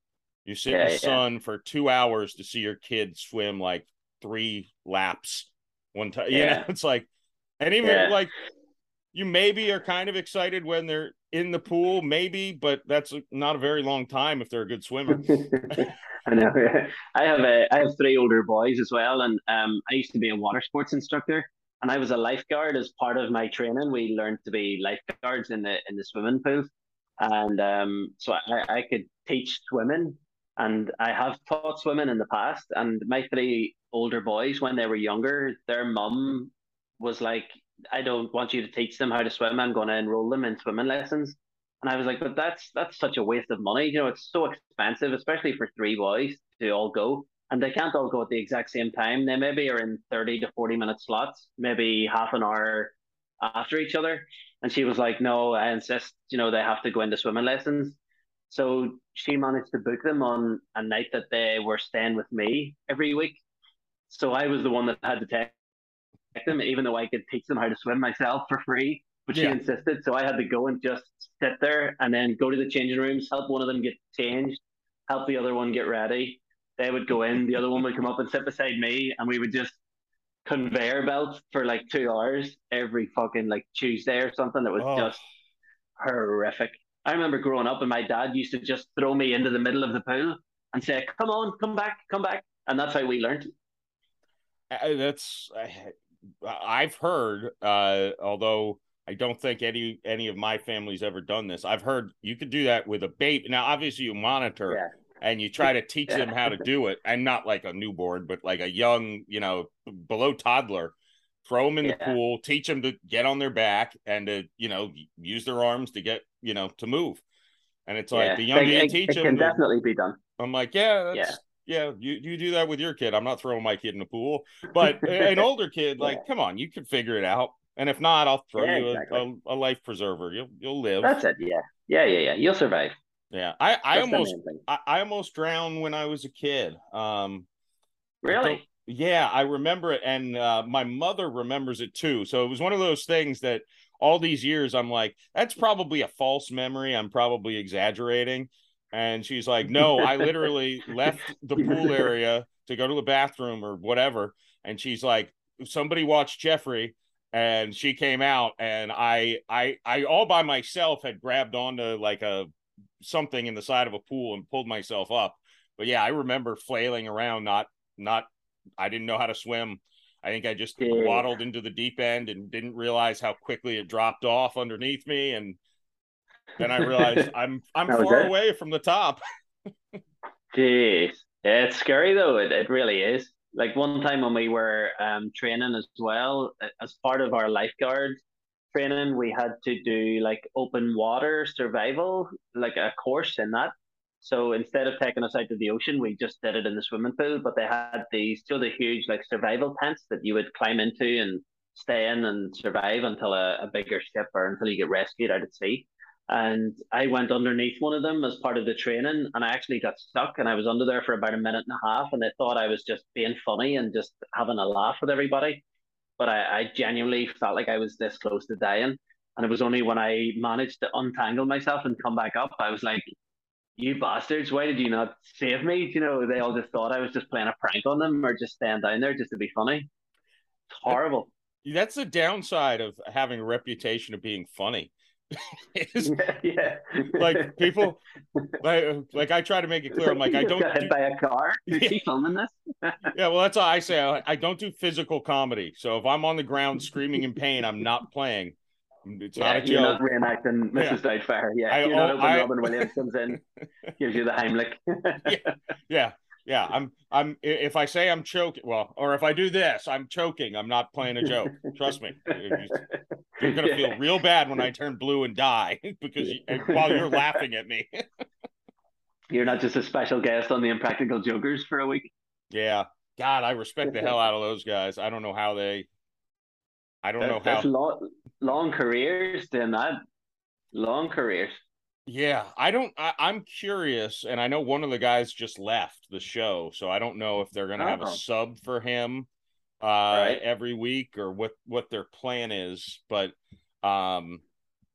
You sit in Yeah, the yeah. sun for two hours to see your kid swim like three laps one time. You know, it's like, and even Yeah. like you maybe are kind of excited when they're in the pool, maybe, but that's not a very long time if they're a good swimmer. I know. I have a I have three older boys as well, and um, I used to be a water sports instructor, and I was a lifeguard as part of my training. We learned to be lifeguards in the in the swimming pool, and um, so I, I could teach swimming, and I have taught swimming in the past. And my three older boys, when they were younger, their mum was like, "I don't want you to teach them how to swim. I'm going to enroll them in swimming lessons." And I was like, but that's that's such a waste of money. You know, it's so expensive, especially for three boys to all go. And they can't all go at the exact same time. They maybe are in 30 to 40 minute slots, maybe half an hour after each other. And she was like, no, I insist, you know, they have to go into swimming lessons. So she managed to book them on a night that they were staying with me every week. So I was the one that had to take them, even though I could teach them how to swim myself for free. But she insisted, so I had to go and just sit there and then go to the changing rooms, help one of them get changed, help the other one get ready. They would go in, the other one would come up and sit beside me, and we would just conveyor belt for like two hours every fucking like Tuesday or something. It was Oh. just horrific. I remember growing up, and my dad used to just throw me into the middle of the pool and say, "Come on, come back, come back," and that's how we learned. Uh, that's I've heard, uh, although I don't think any any of my family's ever done this. I've heard you could do that with a baby. Now, obviously, you monitor Yeah. and you try to teach Yeah. them how to do it, and not like a newborn, but like a young, you know, below toddler. Throw them in the pool, teach them to get on their back and to, you know, use their arms to get, you know, to move. And it's like Yeah. the younger you teach it them, can definitely be done. I'm like, yeah, that's yeah. you you do that with your kid. I'm not throwing my kid in the pool. But an older kid, like, come on, you can figure it out. And if not, I'll throw Yeah, you a, exactly. a, a life preserver. You'll you'll live. That's it. Yeah, yeah, yeah, yeah. You'll survive. yeah. I I That's almost. I, I almost drowned when I was a kid. Um Really? yeah, I remember it, and uh, my mother remembers it too. So it was one of those things that all these years I'm like, that's probably a false memory. I'm probably exaggerating. And she's like, no, I literally left the pool area to go to the bathroom or whatever. And she's like, somebody watched Jeffrey and she came out and I I I all by myself had grabbed onto like a something in the side of a pool and pulled myself up. But yeah, I remember flailing around, not not I didn't know how to swim. I think I just Yeah. waddled into the deep end and didn't realize how quickly it dropped off underneath me. And then I realized I'm I'm far it? away from the top. Jeez. Yeah, it's scary though. It, it really is. Like one time when we were um, training as well, as part of our lifeguard training, we had to do like open water survival, like a course in that. So instead of taking us out to the ocean, we just did it in the swimming pool. But they had these still the huge like survival tents that you would climb into and stay in and survive until a, a bigger ship or until you get rescued out at sea. And I went underneath one of them as part of the training, and I actually got stuck. And I was under there for about a minute and a half, and they thought I was just being funny and just having a laugh with everybody. But I, I genuinely felt like I was this close to dying. And it was only when I managed to untangle myself and come back up, I was like, "You bastards! Why did you not save me?" You know, they all just thought I was just playing a prank on them or just staying down there just to be funny. It's horrible. That's the downside of having a reputation of being funny. Is yeah, like people like like I try to make it clear. I'm like I don't do, by a car. Is Yeah. he filming this? yeah. Well, that's all I say. I, I don't do physical comedy. So if I'm on the ground screaming in pain, I'm not playing. It's not a joke. you're not reenacting Mrs. Doubtfire. Yeah, I- you know, when Robin Williams comes in, gives you the Heimlich. yeah yeah i'm i'm if i say i'm choking well or if i do this i'm choking i'm not playing a joke trust me you're gonna feel real bad when i turn blue and die because you, while you're laughing at me You're not just a special guest on the Impractical Jokers for a week. yeah god i respect the hell out of those guys i don't know how they i don't know That's, how long, long careers doing that. Long careers. Yeah, I don't. I, I'm curious, and I know one of the guys just left the show, so I don't know if they're going to have a Oh. sub for him uh Right. every week or what what their plan is. But um,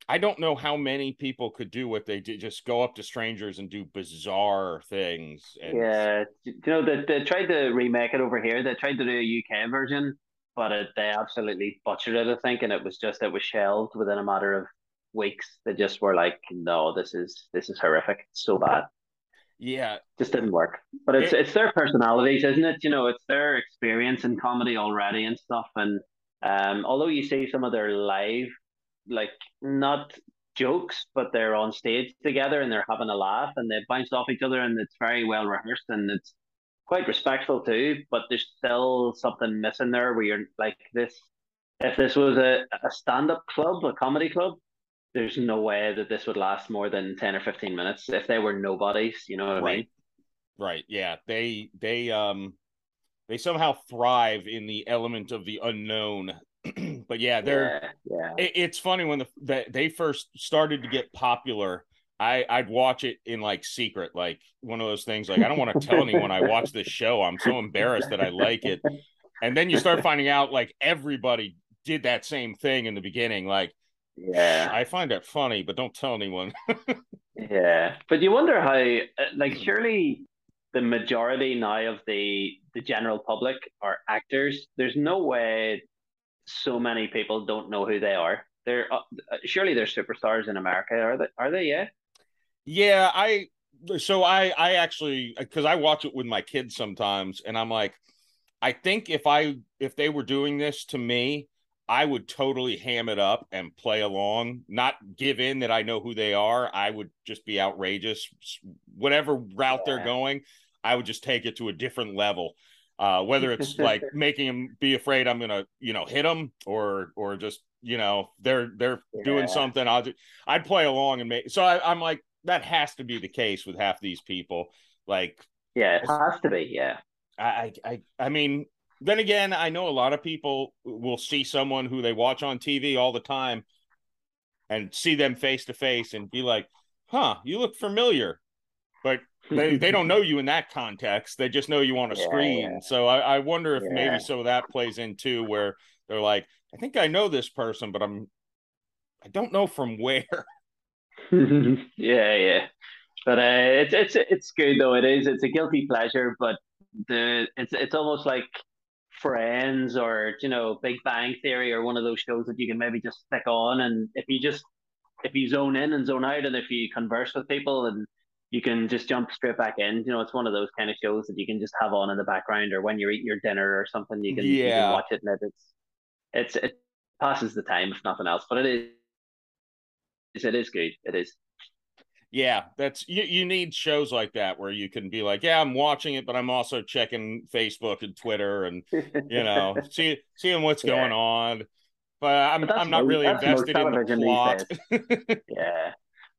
I don't know how many people could do what they did, just go up to strangers and do bizarre things. And Yeah, you know they, they tried to remake it over here. They tried to do a UK version, but it, they absolutely butchered it. I think, and it was just it was shelved within a matter of weeks. They just were like, "No, this is this is horrific. It's so bad." yeah, Just didn't work. But it's It- it's their personalities, isn't it? You know, it's their experience in comedy already and stuff. And um, although you see some of their live, like not jokes, but they're on stage together and they're having a laugh and they bounce off each other and it's very well rehearsed and it's quite respectful too. But there's still something missing there where you're like this. If this was a, a stand up club, a comedy club, there's no way that this would last more than 10 or 15 minutes if they were nobodies. You know what I Right. mean? right. Yeah, they they um they somehow thrive in the element of the unknown. but yeah, they're yeah, yeah. it, it's funny when the, the they first started to get popular i i'd watch it in like secret like one of those things like i don't want to tell anyone i watch this show i'm so embarrassed that i like it and then you start finding out like everybody did that same thing in the beginning like Yeah, i find that funny but don't tell anyone yeah. But you wonder how, uh, like, surely the majority now of the the general public are actors. There's no way so many people don't know who they are. They're uh, surely they're superstars in America, are they? Are they? Yeah. yeah i so i i actually because i watch it with my kids sometimes and i'm like i think if i if they were doing this to me I would totally ham it up and play along, not give in that I know who they are. I would just be outrageous. Whatever route they're going, I would just take it to a different level. Uh, whether it's like making them be afraid I'm gonna, you know, hit them, or or just you know they're they're doing something. I'll do, I'd play along and make. So I, I'm like that has to be the case with half these people. Like Yeah, it has to be. Yeah. I, I, I mean, then again, I know a lot of people will see someone who they watch on TV all the time and see them face to face and be like, huh, you look familiar. But they, they don't know you in that context. They just know you on a Yeah, screen. yeah. So I, I wonder if Yeah. maybe some of that plays in too, where they're like, I think I know this person, but I'm, I don't know from where. yeah, yeah. But uh, it's it's it's good though. It is. It's a guilty pleasure, but the it's it's almost like Friends or you know Big Bang Theory or one of those shows that you can maybe just stick on, and if you just if you zone in and zone out, and if you converse with people and you can just jump straight back in. You know, it's one of those kind of shows that you can just have on in the background, or when you're eating your dinner or something, you can, you can watch it, and it's it's it passes the time if nothing else. But it is it is good. It is. Yeah, that's you. You need shows like that where you can be like, yeah, I'm watching it, but I'm also checking Facebook and Twitter and you know, see seeing what's Yeah. going on. But I'm But I'm not most- really invested in the plot. yeah.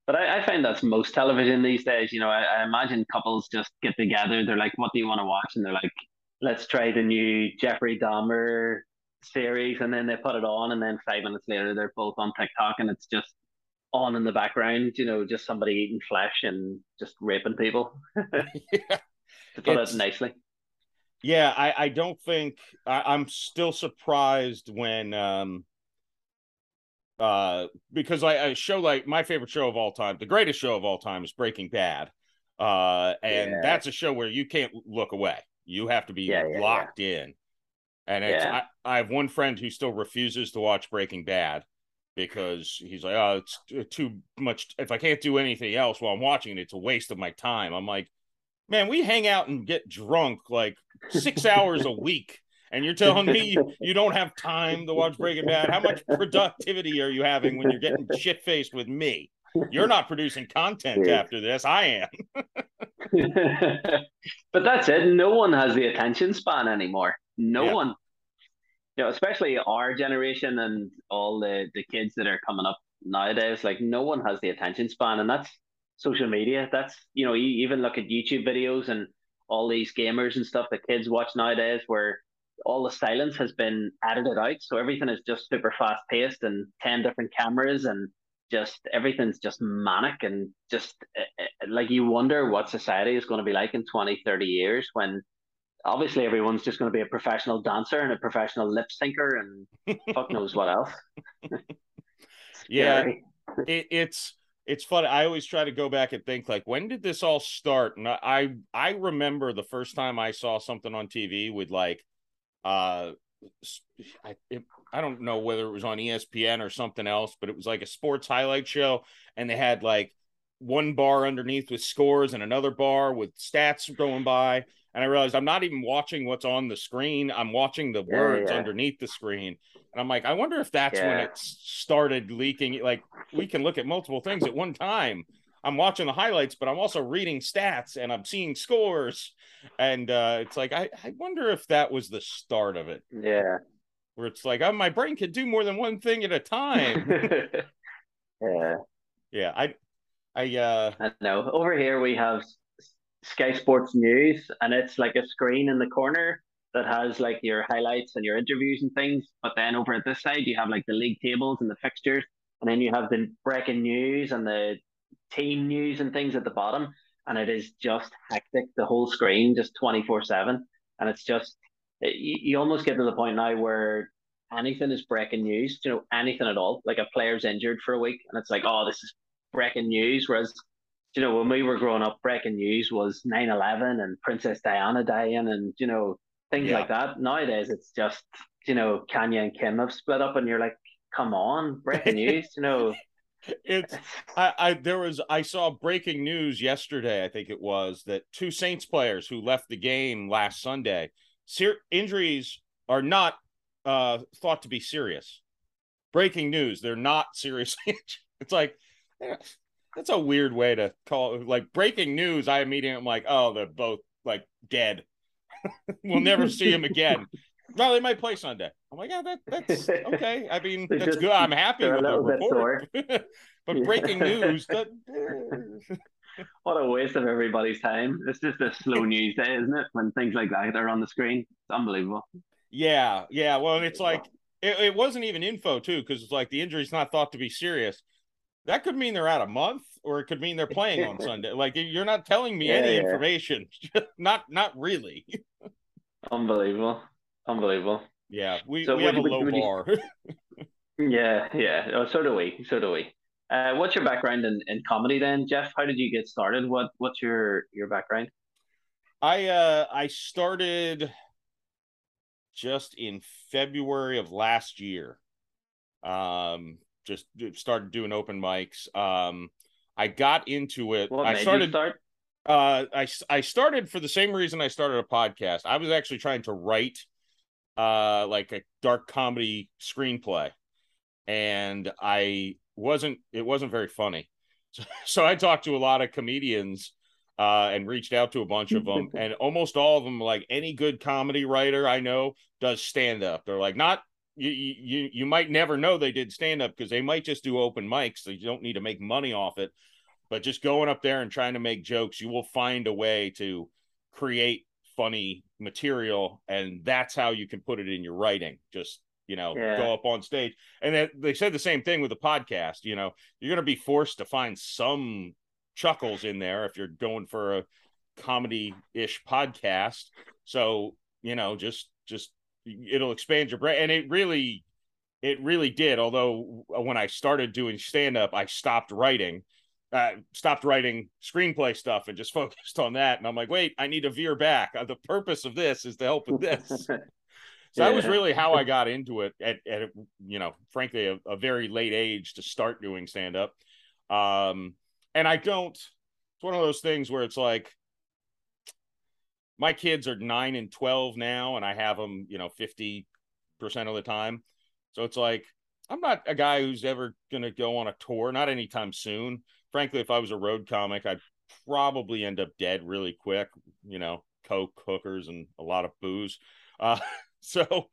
But I, I find that's most television these days. You know, I, I imagine couples just get together. They're like, "What do you want to watch?" And they're like, "Let's try the new Jeffrey Dahmer series." And then they put it on, and then five minutes later, they're both on TikTok, and it's just on in the background. You know, just somebody eating flesh and just raping people. Yeah. To put It's- it nicely. Yeah, I, I don't think I, I'm still surprised when um uh because I, I show like my favorite show of all time, the greatest show of all time is Breaking Bad. Uh and Yeah. that's a show where you can't look away. You have to be Yeah, locked in. And. I, I have one friend who still refuses to watch Breaking Bad because he's like, oh, it's uh, too much. If I can't do anything else while I'm watching it, it's a waste of my time. I'm like, man, we hang out and get drunk like six hours a week. And you're telling me you, don't have time to watch Breaking Bad? How much productivity are you having when you're getting shit faced with me? You're not producing content after this. I am. but that's it. No one has the attention span anymore. No Yeah. one. You know, especially our generation and all the, the kids that are coming up nowadays, like no one has the attention span. And that's social media. That's, you know, you even look at YouTube videos and all these gamers and stuff that kids watch nowadays where all the silence has been edited out. So everything is just super fast paced and 10 different cameras and just everything's just manic and just uh, like you wonder what society is going to be like in 20, 30 years when obviously everyone's just going to be a professional dancer and a professional lip syncer and fuck knows what else. yeah, it, it's it's funny. I always try to go back and think like, when did this all start? And I I remember the first time I saw something on TV with like, uh, I it, I don't know whether it was on ESPN or something else, but it was like a sports highlight show, and they had like one bar underneath with scores and another bar with stats going by. And I realized I'm not even watching what's on the screen. I'm watching the words yeah. underneath the screen. And I'm like, I wonder if that's yeah. when it started leaking. Like we can look at multiple things at one time. I'm watching the highlights, but I'm also reading stats and I'm seeing scores. And uh, it's like, I, I wonder if that was the start of it. Yeah. Where it's like, oh, my brain can do more than one thing at a time. yeah. Yeah. I, I, uh, I know. Over here we have Sky Sports News, and it's like a screen in the corner that has like your highlights and your interviews and things. But then over at this side, you have like the league tables and the fixtures, and then you have the breaking news and the team news and things at the bottom. And it is just hectic. The whole screen, just twenty four seven, and it's just you, you almost get to the point now where anything is breaking news. You know, anything at all. Like a player's injured for a week, and it's like, oh, this is breaking news. Whereas you know, when we were growing up, breaking news was 9 11 and Princess Diana dying and, you know, things yeah. like that. Nowadays, it's just, you know, Kanye and Kim have split up, and you're like, come on, breaking news, you know. It's I, I there was I saw breaking news yesterday, I think it was, that two Saints players who left the game last Sunday, ser- injuries are not uh thought to be serious. Breaking news, they're not seriously. it's like that's a weird way to call it. Like breaking news, I immediately am like, oh, they're both like dead. we'll never see him again. No, they might play Sunday. I'm like, yeah, that, that's okay. I mean, that's just, good. I'm happy with the report. but breaking news, that, eh. what a waste of everybody's time. It's just a slow news day, isn't it? When things like that are on the screen, it's unbelievable. Yeah, yeah. Well, it's like it, it wasn't even info too, because it's like the injury's not thought to be serious that could mean they're out a month or it could mean they're playing on Sunday. Like you're not telling me yeah, any yeah. information. not not really. Unbelievable. Unbelievable. Yeah, we, so we have a low bar. yeah, yeah. Oh, so do we. So do we. Uh, what's your background in, in comedy then, Jeff? How did you get started? What what's your your background? I uh I started just in February of last year. Um just started doing open mics. Um, I got into it. What I started. start? Uh, I I started for the same reason I started a podcast. I was actually trying to write, uh, like a dark comedy screenplay, and I wasn't. It wasn't very funny. So, so I talked to a lot of comedians uh, and reached out to a bunch of them, and almost all of them, like any good comedy writer I know, does stand up. They're like not you you you might never know they did stand up because they might just do open mics so you don't need to make money off it. But just going up there and trying to make jokes you will find a way to create funny material and that's how you can put it in your writing. Just you know yeah. go up on stage. And then they said the same thing with the podcast you know you're going to be forced to find some chuckles in there if you're going for a comedy ish podcast. So you know just just it'll expand your brain. And it really it really did. Although when i started doing stand up i stopped writing uh, stopped writing screenplay stuff and just focused on that. And i'm like wait i need to veer back. Uh, the purpose of this is to help with this. So yeah. that was really how i got into it at, at you know frankly a, a very late age to start doing stand up um and i don't it's one of those things where it's like my kids are nine and 12 now, and I have them, you know, 50% of the time. So it's like, I'm not a guy who's ever going to go on a tour, not anytime soon. Frankly, if I was a road comic, I'd probably end up dead really quick, you know, coke, hookers, and a lot of booze. Uh, so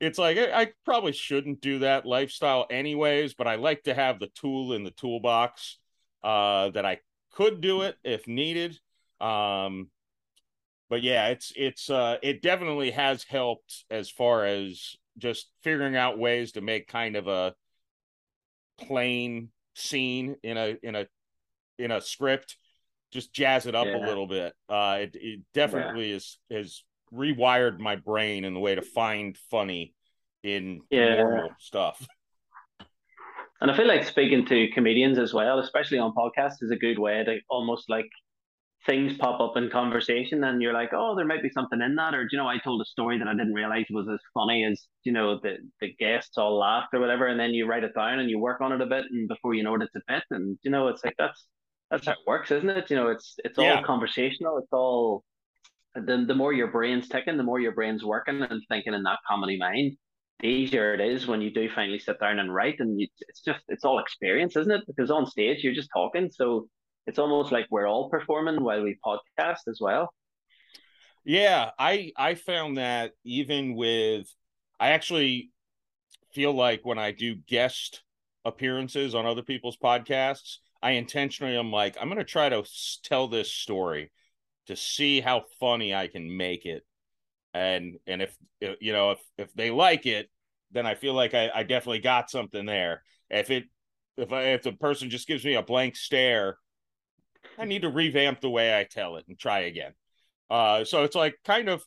it's like, I, probably shouldn't do that lifestyle anyways, but I like to have the tool in the toolbox uh, that I could do it if needed. Um, but yeah, it's it's uh it definitely has helped as far as just figuring out ways to make kind of a plain scene in a in a in a script, just jazz it up Yeah. a little bit. Uh, it, it definitely is has rewired my brain in the way to find funny in Yeah. normal stuff. And I feel like speaking to comedians as well, especially on podcasts, is a good way to almost like things pop up in conversation and you're like, oh, there might be something in that. Or, do you know, I told a story that I didn't realize was as funny as, you know, the, the guests all laughed or whatever. And then you write it down and you work on it a bit. And before you know it, it's a bit. And, you know, it's like, that's, that's how it works, isn't it? You know, it's, it's all Yeah. conversational. It's all, the, the more your brain's ticking, the more your brain's working and thinking in that comedy mind the easier it is when you do finally sit down and write and you, it's just it's all experience isn't it because on stage you're just talking so it's almost like we're all performing while we podcast as well Yeah, I I found that even with I actually feel like when I do guest appearances on other people's podcasts, I intentionally am like I'm going to try to tell this story to see how funny I can make it. And and if you know if if they like it, then I feel like I, I definitely got something there. If it if I, if the person just gives me a blank stare, I need to revamp the way I tell it and try again. Uh, so it's like kind of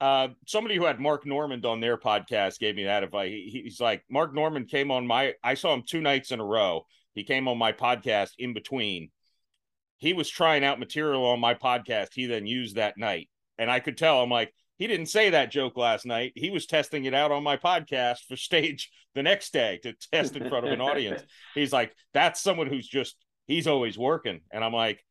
uh, somebody who had Mark Normand on their podcast gave me that advice. He, he's like, Mark Normand came on my, I saw him two nights in a row. He came on my podcast in between. He was trying out material on my podcast. He then used that night. And I could tell, I'm like, he didn't say that joke last night. He was testing it out on my podcast for stage the next day to test in front of an audience. He's like, that's someone who's just, he's always working. And I'm like,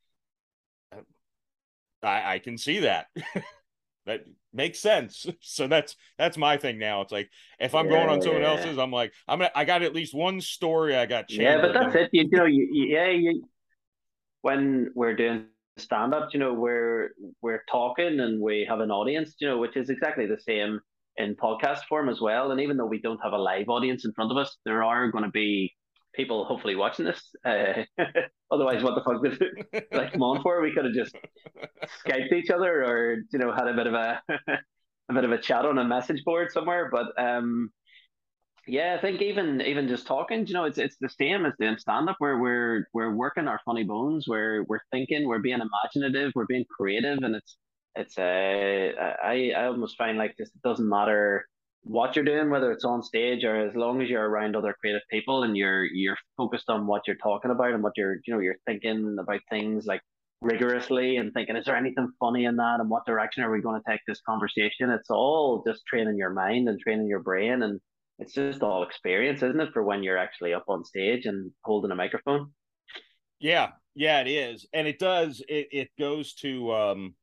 I, I can see that. that makes sense. So that's that's my thing now. It's like if I'm going on someone Yeah. else's, I'm like, I'm gonna, I got at least one story I got. yeah but that's it you, you know you, you- yeah you, when we're doing stand up you know we're we're talking and we have an audience you know which is exactly the same in podcast form as well and even though we don't have a live audience in front of us there are going to be people hopefully watching this uh, otherwise what the fuck did like come on for? We could have just skyped each other or you know had a bit of a a bit of a chat on a message board somewhere but um yeah, I think even even just talking, you know, it's it's the same as doing stand up where we're we're working our funny bones, we're we're thinking, we're being imaginative, we're being creative, and it's it's uh I I almost find like this it doesn't matter what you're doing, whether it's on stage or as long as you're around other creative people and you're you're focused on what you're talking about and what you're you know you're thinking about things like rigorously and thinking is there anything funny in that and what direction are we going to take this conversation it's all just training your mind and training your brain and it's just all experience, isn't it, for when you're actually up on stage and holding a microphone? Yeah, yeah, it is, and it does. It it goes to um.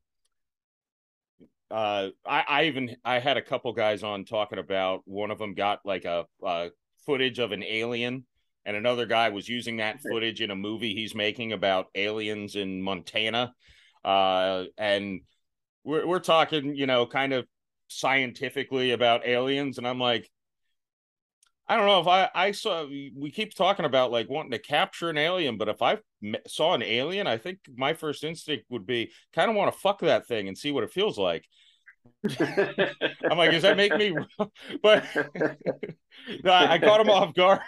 Uh, I I even I had a couple guys on talking about one of them got like a, uh footage of an alien, and another guy was using that footage in a movie he's making about aliens in Montana, uh, and we're we're talking, you know, kind of scientifically about aliens, and I'm like. I don't know if I I saw we keep talking about like wanting to capture an alien, but if I saw an alien, I think my first instinct would be kind of want to fuck that thing and see what it feels like. I'm like, does that make me? But no, I, I caught him off guard.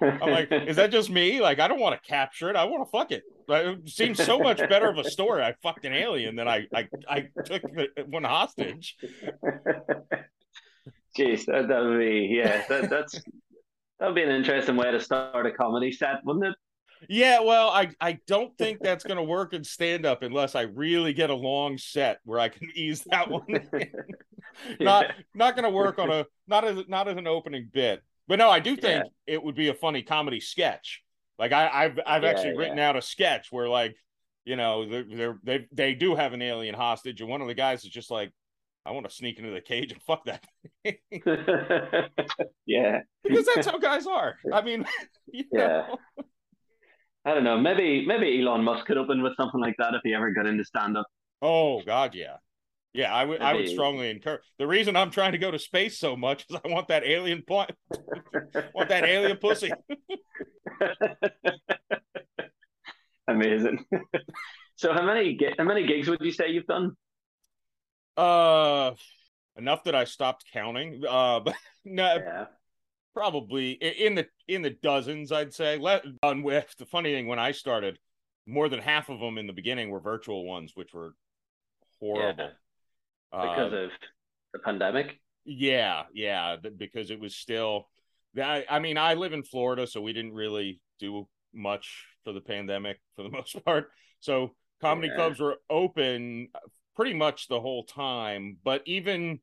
I'm like, is that just me? Like, I don't want to capture it. I want to fuck it. Like, It seems so much better of a story. I fucked an alien than I I I took the, one hostage. Jeez, that that would be yeah, that, that's that'd be an interesting way to start a comedy set, wouldn't it? Yeah, well, I I don't think that's going to work in stand up unless I really get a long set where I can ease that one. in. Not not going to work on a not as not as an opening bit. But no, I do think it would be a funny comedy sketch. Like I I've I've Yeah, actually written out a sketch where like you know they're, they're they they do have an alien hostage and one of the guys is just like I want to sneak into the cage and fuck that yeah, because that's how guys are. I mean, you Yeah. know. I don't know. Maybe maybe Elon Musk could open with something like that if he ever got into stand up. Oh God, yeah, yeah. I would I would strongly encourage. The reason I'm trying to go to space so much is I want that alien point, want that alien pussy. Amazing. so how many gi- how many gigs would you say you've done? Uh, enough that I stopped counting. Uh, but no, Yeah. probably in the in the dozens, I'd say. Let done with the funny thing when I started, more than half of them in the beginning were virtual ones, which were horrible. because Uh, of the pandemic. yeah, yeah, because it was still. I, I mean, I live in Florida, so we didn't really do much for the pandemic for the most part. So comedy Yeah. clubs were open pretty much the whole time. But even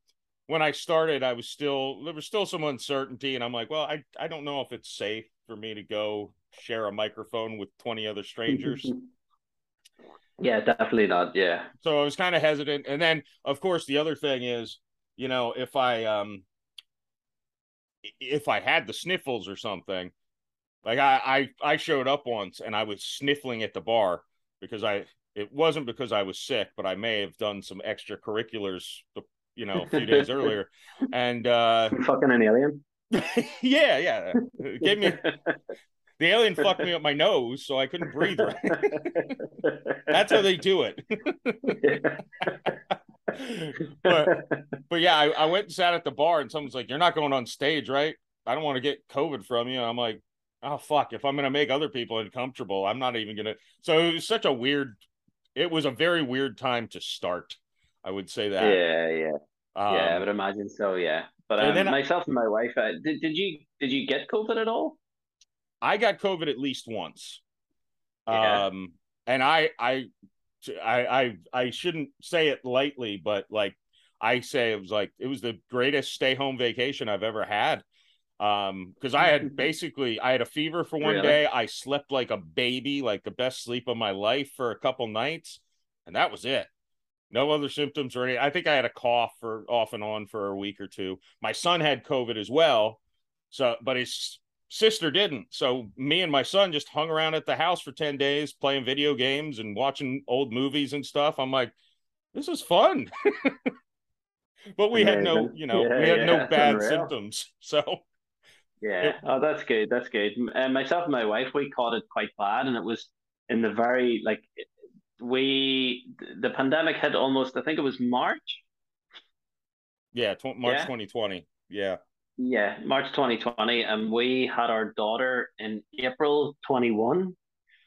when I started, I was still there was still some uncertainty, and I'm like, well, I I don't know if it's safe for me to go share a microphone with 20 other strangers. yeah, definitely not. Yeah. so I was kind of hesitant. And then, of course, the other thing is, you know, if I um if I had the sniffles or something, like I I I showed up once and I was sniffling at the bar because I it wasn't because I was sick, but I may have done some extracurriculars, you know, a few days earlier, and uh Fucking an alien. yeah, yeah, it gave me the alien fucked me up my nose, so I couldn't breathe right. That's how they do it. but but yeah, I, I went and sat at the bar, and someone's like, "You're not going on stage, right? I don't want to get COVID from you." And I'm like, "Oh fuck! If I'm gonna make other people uncomfortable, I'm not even gonna." So it was such a weird. It was a very weird time to start. I would say that. yeah, yeah, Um, yeah. I would imagine so. Yeah, but and um, then I- myself and my wife, uh, did did you did you get COVID at all? I got COVID at least once. Yeah. Um, and I, I, I, I, I shouldn't say it lightly, but like I say, it was like it was the greatest stay home vacation I've ever had. Um, because I had basically I had a fever for one Really? day. I slept like a baby, like the best sleep of my life for a couple nights, and that was it. No other symptoms or any I think I had a cough for off and on for a week or two. My son had COVID as well, so but his sister didn't. So me and my son just hung around at the house for 10 days playing video games and watching old movies and stuff. I'm like, this is fun. but we had no, you know, Yeah, we had yeah, no bad unreal. symptoms. So Yeah. Oh, that's good. That's good. And myself and my wife, we caught it quite bad, and it was in the very like we the pandemic hit almost. I think it was March. yeah, tw- March Yeah. 2020. Yeah. Yeah, March 2020, and we had our daughter in April 21.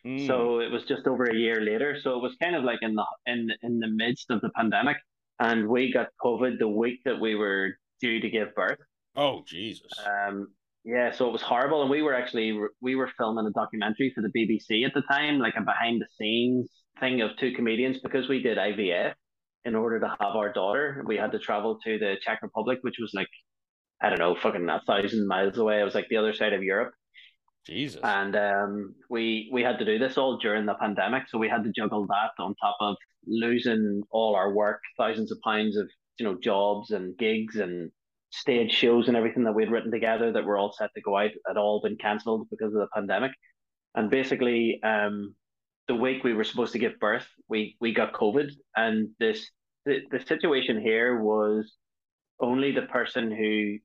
Mm. So it was just over a year later. So it was kind of like in the in in the midst of the pandemic, and we got COVID the week that we were due to give birth. oh Jesus. Um, yeah, so it was horrible, and we were actually we were filming a documentary for the BBC at the time, like a behind the scenes thing of two comedians because we did IVF in order to have our daughter. We had to travel to the Czech Republic, which was like I don't know, fucking a thousand miles away. It was like the other side of Europe. Jesus. And um, we we had to do this all during the pandemic, so we had to juggle that on top of losing all our work, thousands of pounds of you know jobs and gigs and stage shows and everything that we'd written together that were all set to go out had all been cancelled because of the pandemic. And basically, um, the week we were supposed to give birth, we we got COVID, and this the, the situation here was only the person who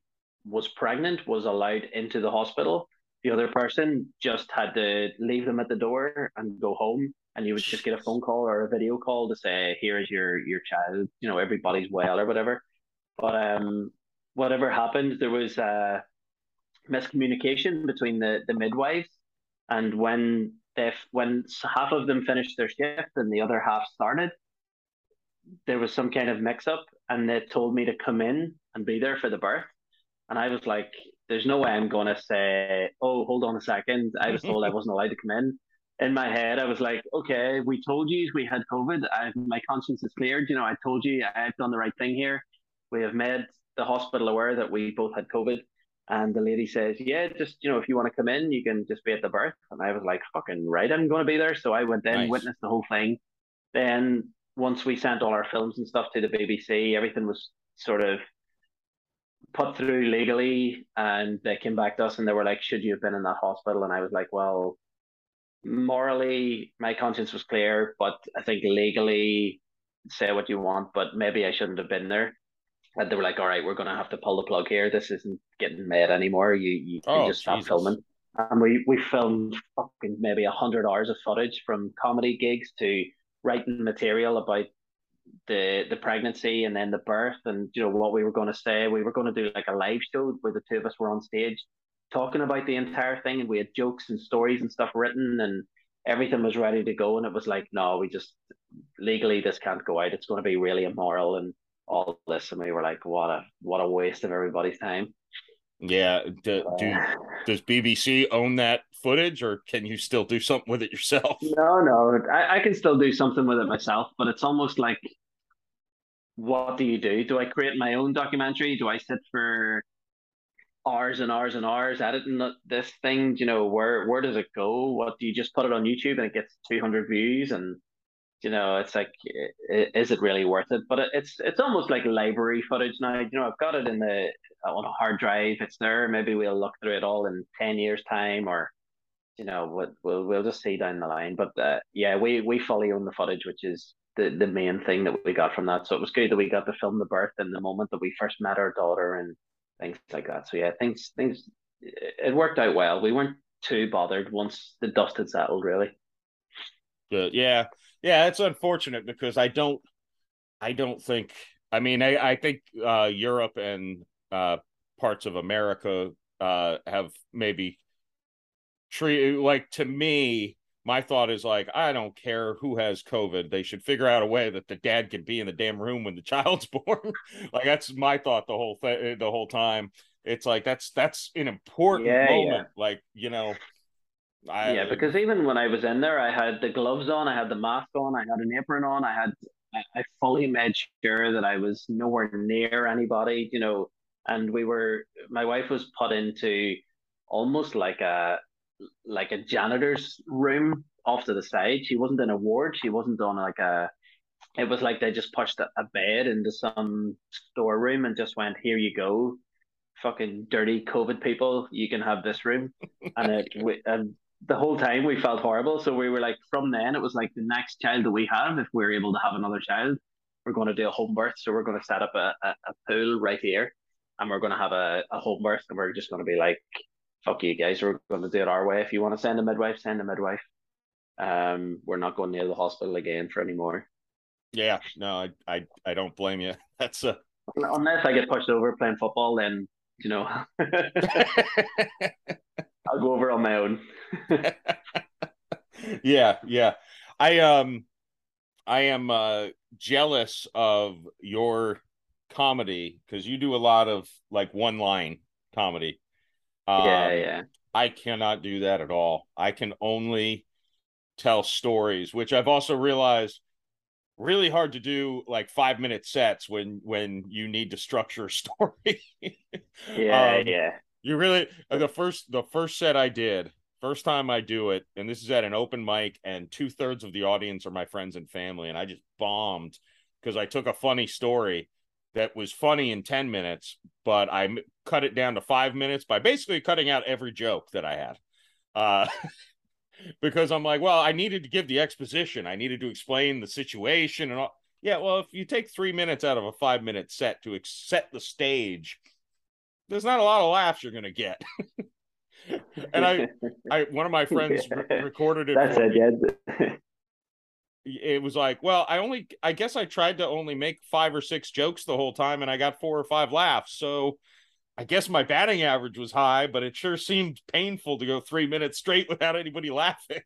was pregnant was allowed into the hospital. The other person just had to leave them at the door and go home. And you would just get a phone call or a video call to say here is your your child you know everybody's well or whatever. But um whatever happened there was a miscommunication between the the midwives and when they when half of them finished their shift and the other half started there was some kind of mix up and they told me to come in and be there for the birth and I was like, there's no way I'm going to say, oh, hold on a second. I was told I wasn't allowed to come in. In my head, I was like, okay, we told you we had COVID. I, my conscience is cleared. You know, I told you I've done the right thing here. We have made the hospital aware that we both had COVID. And the lady says, yeah, just, you know, if you want to come in, you can just be at the birth. And I was like, fucking right, I'm going to be there. So I went in, Nice. witnessed the whole thing. Then once we sent all our films and stuff to the BBC, everything was sort of put through legally and they came back to us and they were like, Should you have been in that hospital? And I was like, Well, morally my conscience was clear, but I think legally say what you want, but maybe I shouldn't have been there. And they were like, All right, we're gonna have to pull the plug here. This isn't getting made anymore. You you Oh, just stop Jesus. filming. And we, we filmed fucking maybe a hundred hours of footage from comedy gigs to writing material about the the pregnancy and then the birth and you know what we were going to say we were going to do like a live show where the two of us were on stage talking about the entire thing, and we had jokes and stories and stuff written, and everything was ready to go. And it was like, no, we just legally this can't go out. It's going to be really immoral and all this. And we were like, what a what a waste of everybody's time. Yeah. Do, do Uh, does BBC own that footage, or can you still do something with it yourself? No, no, I, I can still do something with it myself, but it's almost like, what do you do? Do I create my own documentary? Do I sit for hours and hours and hours editing this thing? You know, where where does it go? What do you just put it on YouTube and it gets two hundred views? And you know, it's like, is it really worth it? But it's it's almost like library footage now. You know, I've got it in the on a hard drive. It's there. Maybe we'll look through it all in ten years' time, or you know, we'll we'll, just see down the line. But uh, yeah, we we fully own the footage, which is the the main thing that we got from that. So it was good that we got to film the birth and the moment that we first met our daughter and things like that. So yeah, things things it worked out well. We weren't too bothered once the dust had settled, really. But yeah, yeah, it's unfortunate because I don't, I don't think. I mean, I I think uh, Europe and uh, parts of America uh, have maybe treat like to me. My thought is like, I don't care who has COVID. They should figure out a way that the dad can be in the damn room when the child's born. like that's my thought the whole thing, the whole time. It's like that's that's an important Yeah, yeah. moment. Like you know, I yeah, because even when I was in there, I had the gloves on, I had the mask on, I had an apron on, I had I, fully made sure that I was nowhere near anybody, you know, and we were my wife was put into almost like a like a janitor's room off to the side. She wasn't in a ward, she wasn't on like a it was like they just pushed a, a bed into some storeroom and just went, Here you go. Fucking dirty COVID people, you can have this room. And it we, and the whole time we felt horrible. So we were like, from then it was like the next child that we have, if we're able to have another child, we're going to do a home birth. So we're going to set up a, a, a pool right here, and we're going to have a, a home birth, and we're just going to be like, fuck you guys, we're going to do it our way. If you want to send a midwife, send a midwife. Um, we're not going near the hospital again for anymore. yeah, no, I I I don't blame you. That's a Unless I get pushed over playing football, then you know I'll go over on my own. yeah, yeah. I um I am uh jealous of your comedy because you do a lot of like one line comedy. Um, yeah, yeah. I cannot do that at all. I can only tell stories, which I've also realized really hard to do like five minute sets when when you need to structure a story. Yeah, Um, yeah. You really uh, the first the first set I did, first time I do it, and this is at an open mic, and two thirds of the audience are my friends and family, and I just bombed because I took a funny story that was funny in ten minutes, but I cut it down to five minutes by basically cutting out every joke that I had. Uh, because I'm like, well, I needed to give the exposition, I needed to explain the situation and all. Yeah, well, if you take three minutes out of a five minute set to ex- set the stage, there's not a lot of laughs you're gonna get. and I, I, one of my friends re- recorded it. That's it, It was like, well, I only, I guess I tried to only make five or six jokes the whole time, and I got four or five laughs. So, I guess my batting average was high, but it sure seemed painful to go three minutes straight without anybody laughing.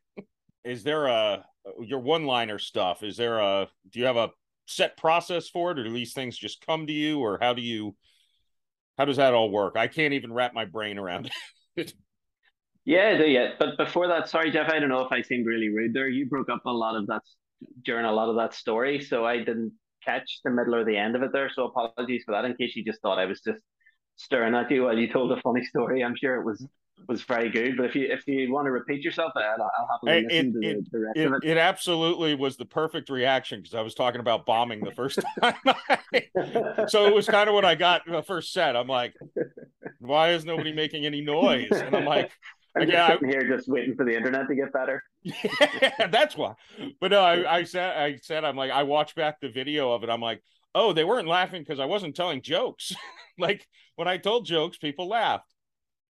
is there a your one liner stuff? Is there a do you have a set process for it, or do these things just come to you, or how do you how does that all work? I can't even wrap my brain around it. Yeah, yeah. But before that, sorry, Jeff, I don't know if I seemed really rude there. You broke up a lot of that during a lot of that story, so I didn't catch the middle or the end of it there. So apologies for that. In case you just thought I was just staring at you while you told a funny story, I'm sure it was was very good. But if you if you want to repeat yourself, I'll, I'll happily listen it- to the, the rest it, of it absolutely was the perfect reaction because I was talking about bombing the first time. it. so it was kind of what I got in the first set. I'm like, why is nobody making any noise? And I'm like, I'm just yeah, I- sitting here just waiting for the internet to get better. yeah, that's why. But no, I, I said, I said, I'm like, I watched back the video of it. I'm like, oh, they weren't laughing because I wasn't telling jokes. like when I told jokes, people laughed,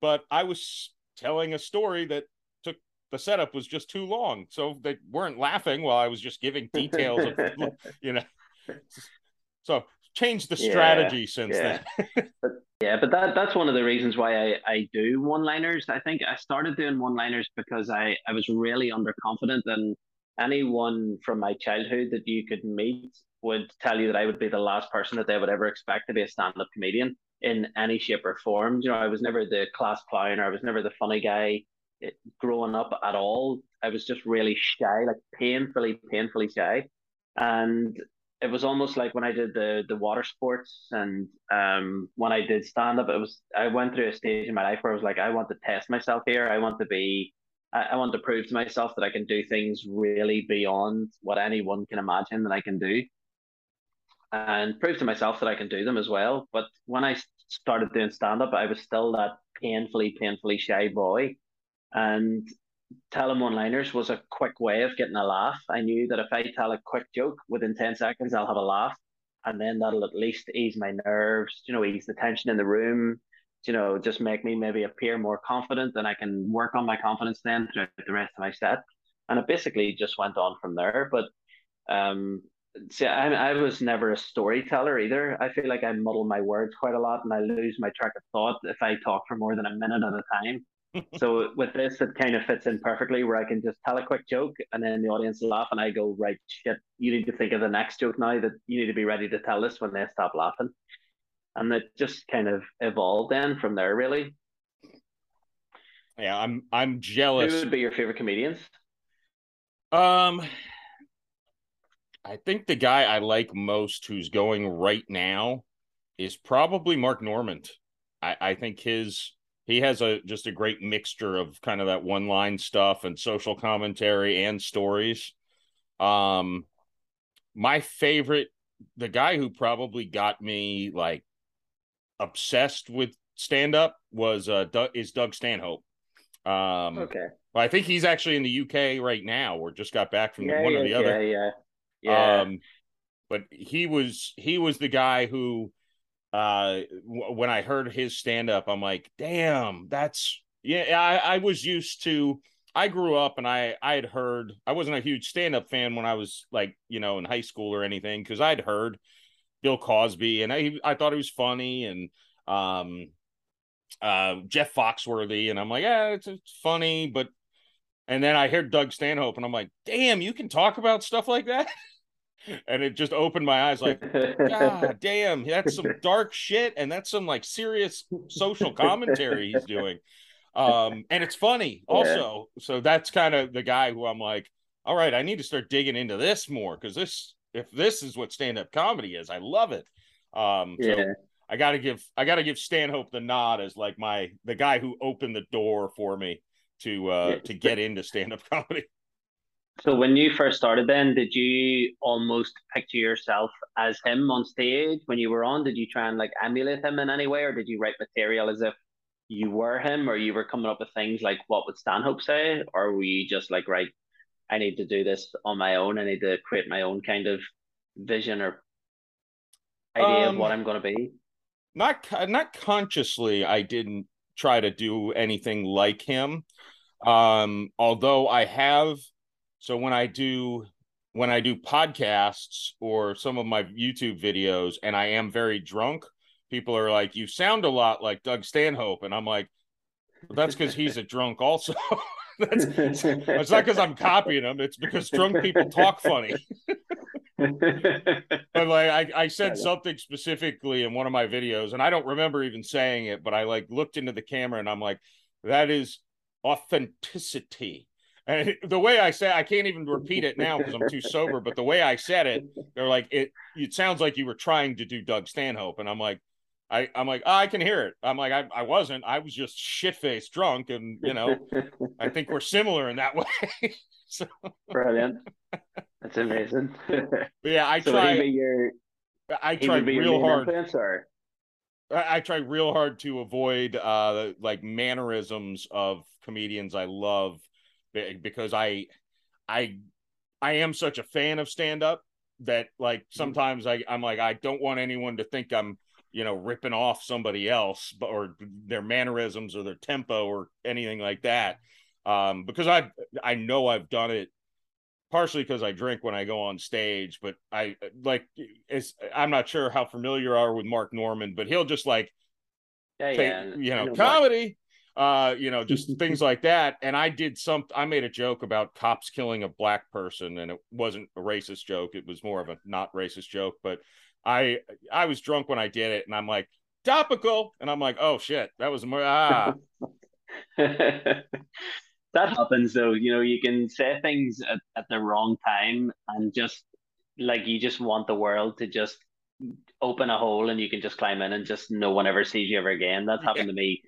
but I was telling a story that took the setup was just too long, so they weren't laughing while I was just giving details of, you know. So changed the Yeah, strategy since yeah. then. Yeah, but that that's one of the reasons why I, I do one liners. I think I started doing one liners because I, I was really underconfident and anyone from my childhood that you could meet would tell you that I would be the last person that they would ever expect to be a stand up comedian in any shape or form. You know, I was never the class clown or I was never the funny guy eh, growing up at all. I was just really shy, like painfully, painfully shy. And it was almost like when I did the the water sports and um when I did stand up, it was I went through a stage in my life where I was like, I want to test myself here. I want to be I, I want to prove to myself that I can do things really beyond what anyone can imagine that I can do. And prove to myself that I can do them as well. But when I started doing stand up, I was still that painfully, painfully shy boy. And telling one liners was a quick way of getting a laugh. I knew that if I tell a quick joke within 10 seconds, I'll have a laugh. And then that'll at least ease my nerves, you know, ease the tension in the room, you know, just make me maybe appear more confident and I can work on my confidence then throughout the rest of my set. And it basically just went on from there. But um, see, I, I was never a storyteller either. I feel like I muddle my words quite a lot and I lose my track of thought if I talk for more than a minute at a time so with this, it kind of fits in perfectly where I can just tell a quick joke and then the audience laugh and I go, right, shit, you need to think of the next joke now that you need to be ready to tell this when they stop laughing. And it just kind of evolved then from there, really. Yeah, I'm I'm jealous. Who would be your favorite comedians? Um, I think the guy I like most who's going right now is probably Mark Normand. I, I think his he has a just a great mixture of kind of that one line stuff and social commentary and stories. Um, my favorite, the guy who probably got me like obsessed with stand up was uh Doug, is Doug Stanhope. Um, Okay. well, I think he's actually in the UK right now, or just got back from Yeah, one yeah, or the other. yeah, yeah. Yeah. Um, but he was he was the guy who, uh, w- when I heard his stand up, I'm like, damn, that's yeah. I I was used to. I grew up and I I had heard I wasn't a huge stand up fan when I was like you know in high school or anything because I'd heard Bill Cosby and I I thought he was funny and um uh Jeff Foxworthy and I'm like yeah it's, it's funny but and then I heard Doug Stanhope and I'm like damn you can talk about stuff like that and it just opened my eyes like god damn that's some dark shit and that's some like serious social commentary he's doing um and it's funny Yeah. also so that's kind of the guy who i'm like all right i need to start digging into this more because this if this is what stand-up comedy is i love it um so yeah. i gotta give i gotta give stanhope the nod as like my the guy who opened the door for me to uh Yeah. to get into stand-up comedy So when you first started, then did you almost picture yourself as him on stage when you were on? Did you try and like emulate him in any way, or did you write material as if you were him, or you were coming up with things like what would Stanhope say, or were you just like, right, I need to do this on my own. I need to create my own kind of vision or idea Um, of what I'm going to be. not not consciously i didn't try to do anything like him um although i have so when i do when i do podcasts or some of my youtube videos and i am very drunk people are like you sound a lot like doug stanhope. And i'm like well, that's because he's a drunk also. That's it's not because i'm copying him it's because drunk people talk funny. But like I, I said something specifically in one of my videos and i don't remember even saying it but i like looked into the camera and i'm like that is authenticity and the way i said i can't even repeat it now because i'm too sober but the way i said it they're like it it sounds like you were trying to do doug stanhope and i'm like I, I'm like, oh, I can hear it. I'm like, I, I wasn't. I was just shit faced drunk, and you know, I think we're similar in that way. so, Brilliant. That's amazing. yeah, I so try. your I try would be your real hard. or I, I try real hard to avoid uh like mannerisms of comedians I love because I I I am such a fan of stand up that like sometimes I I'm like I don't want anyone to think I'm you know ripping off somebody else but or their mannerisms or their tempo or anything like that um because I I know I've done it partially because I drink when I go on stage, but I like it's I'm not sure how familiar you are with Mark Normand, but he'll just like Yeah, say, yeah. you know, comedy, uh, you know, just things like that. And I did some I made a joke about cops killing a black person, and it wasn't a racist joke, it was more of a not racist joke, but I I was drunk when I did it, and I'm like, topical, and I'm like, oh shit, that was more ah that happens though. You know, you can say things at, at the wrong time and just like you just want the world to just open a hole and you can just climb in and just no one ever sees you ever again. That's happened to me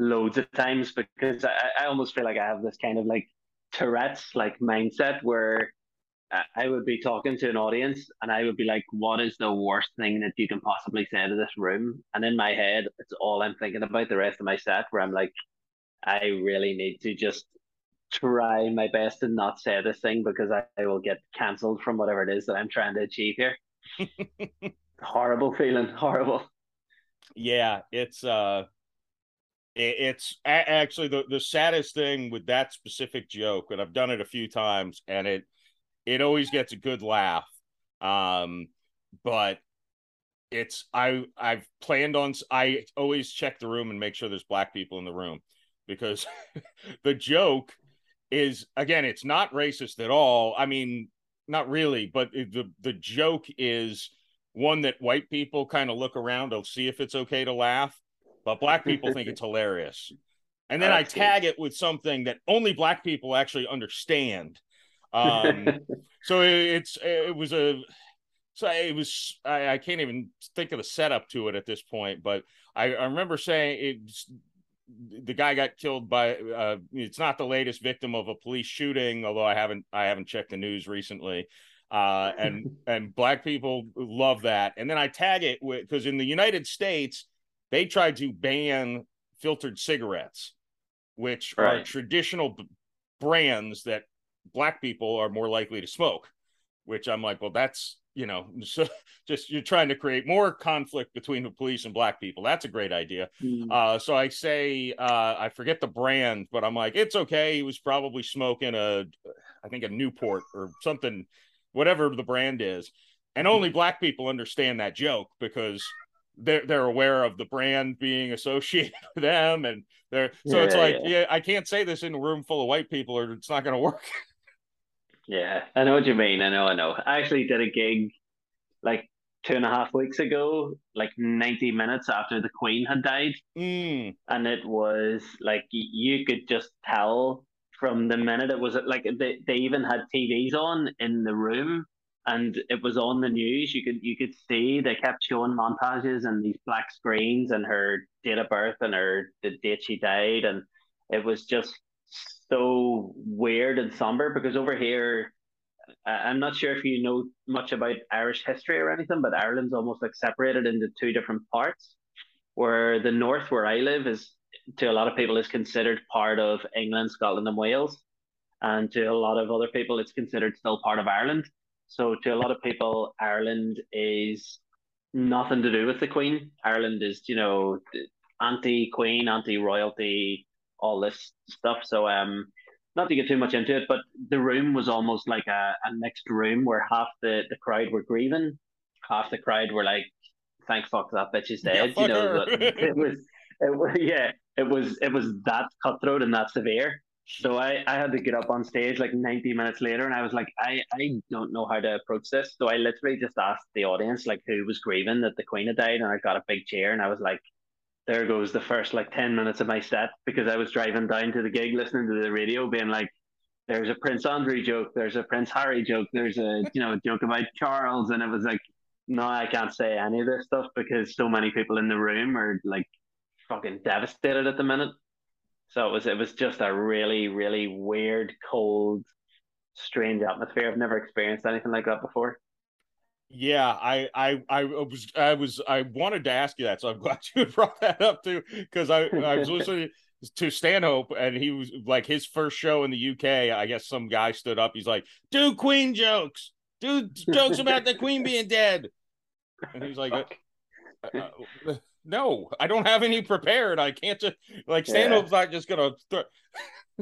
loads of times because I, I almost feel like I have this kind of like Tourette's like mindset where I- would be talking to an audience and I would be like, what is the worst thing that you can possibly say to this room? And in my head, it's all I'm thinking about the rest of my set where I'm like, I really need to just try my best to not say this thing because I, I will get cancelled from whatever it is that I'm trying to achieve here. horrible feeling, horrible. yeah it's uh it's actually the the saddest thing with that specific joke and i've done it a few times and it it always gets a good laugh um but it's i i've planned on i always check the room and make sure there's black people in the room because the joke is again it's not racist at all. I mean not really but the the joke is one that white people kind of look around to see if it's okay to laugh, but black people think it's hilarious. And then I tag it with something that only black people actually understand. Um, so it, it's it was a so it was I, I can't even think of the setup to it at this point, but I, I remember saying it's the guy got killed by uh, it's not the latest victim of a police shooting, although I haven't I haven't checked the news recently uh, and and black people love that. And then I tag it with because in the United States they tried to ban filtered cigarettes, which are traditional b- brands that black people are more likely to smoke. Which I'm like, well, that's you know, so just you're trying to create more conflict between the police and black people. That's a great idea. Mm. Uh, so I say, uh, I forget the brand, but I'm like, it's okay. He was probably smoking a, I think a Newport or something, whatever the brand is. And only black people understand that joke because they're they're aware of the brand being associated with them, and they're so it's like, yeah. yeah, I can't say this in a room full of white people, or it's not going to work. Yeah, I know what you mean. I know, I know. I actually did a gig like two and a half weeks ago, like 90 minutes after the Queen had died. Mm, And it was like you could just tell from the minute it was like they, they even had TVs on in the room and it was on the news. You could you could see they kept showing montages and these black screens and her date of birth and her the date she died and it was just so weird and somber because over here I'm not sure if you know much about Irish history or anything, but Ireland's almost like separated into two different parts. Where the north, where I live, is to a lot of people is considered part of England, Scotland, and Wales, and to a lot of other people, it's considered still part of Ireland. So to a lot of people, Ireland is nothing to do with the Queen. Ireland is, you know, anti-Queen, anti-royalty, all this stuff. So um, not to get too much into it, but the room was almost like a, a mixed room where half the, the crowd were grieving, half the crowd were like, "Thank fuck that bitch is dead." fuck you know, it was, it was, yeah, it was, it was that cutthroat and that severe. So I, I had to get up on stage like 90 minutes later, and I was like, I, I don't know how to approach this. So I literally just asked the audience like who was grieving that the Queen had died, and I got a big chair, and I was like, there goes the first like 10 minutes of my set because I was driving down to the gig listening to the radio being like there's a Prince Andrew joke there's a Prince Harry joke there's a you know joke about Charles and it was like no I can't say any of this stuff because so many people in the room are like fucking devastated at the minute so it was it was just a really really weird cold strange atmosphere I've never experienced anything like that before Yeah, I, I, I was, I was, I wanted to ask you that, so I'm glad you brought that up too, because I, I was listening to Stanhope, and he was like his first show in the UK. I guess some guy stood up. He's like, "Do Queen jokes, do jokes about the Queen being dead," and he's like, uh, uh, "No, I don't have any prepared. I can't just like Yeah. Stanhope's not just gonna." Th-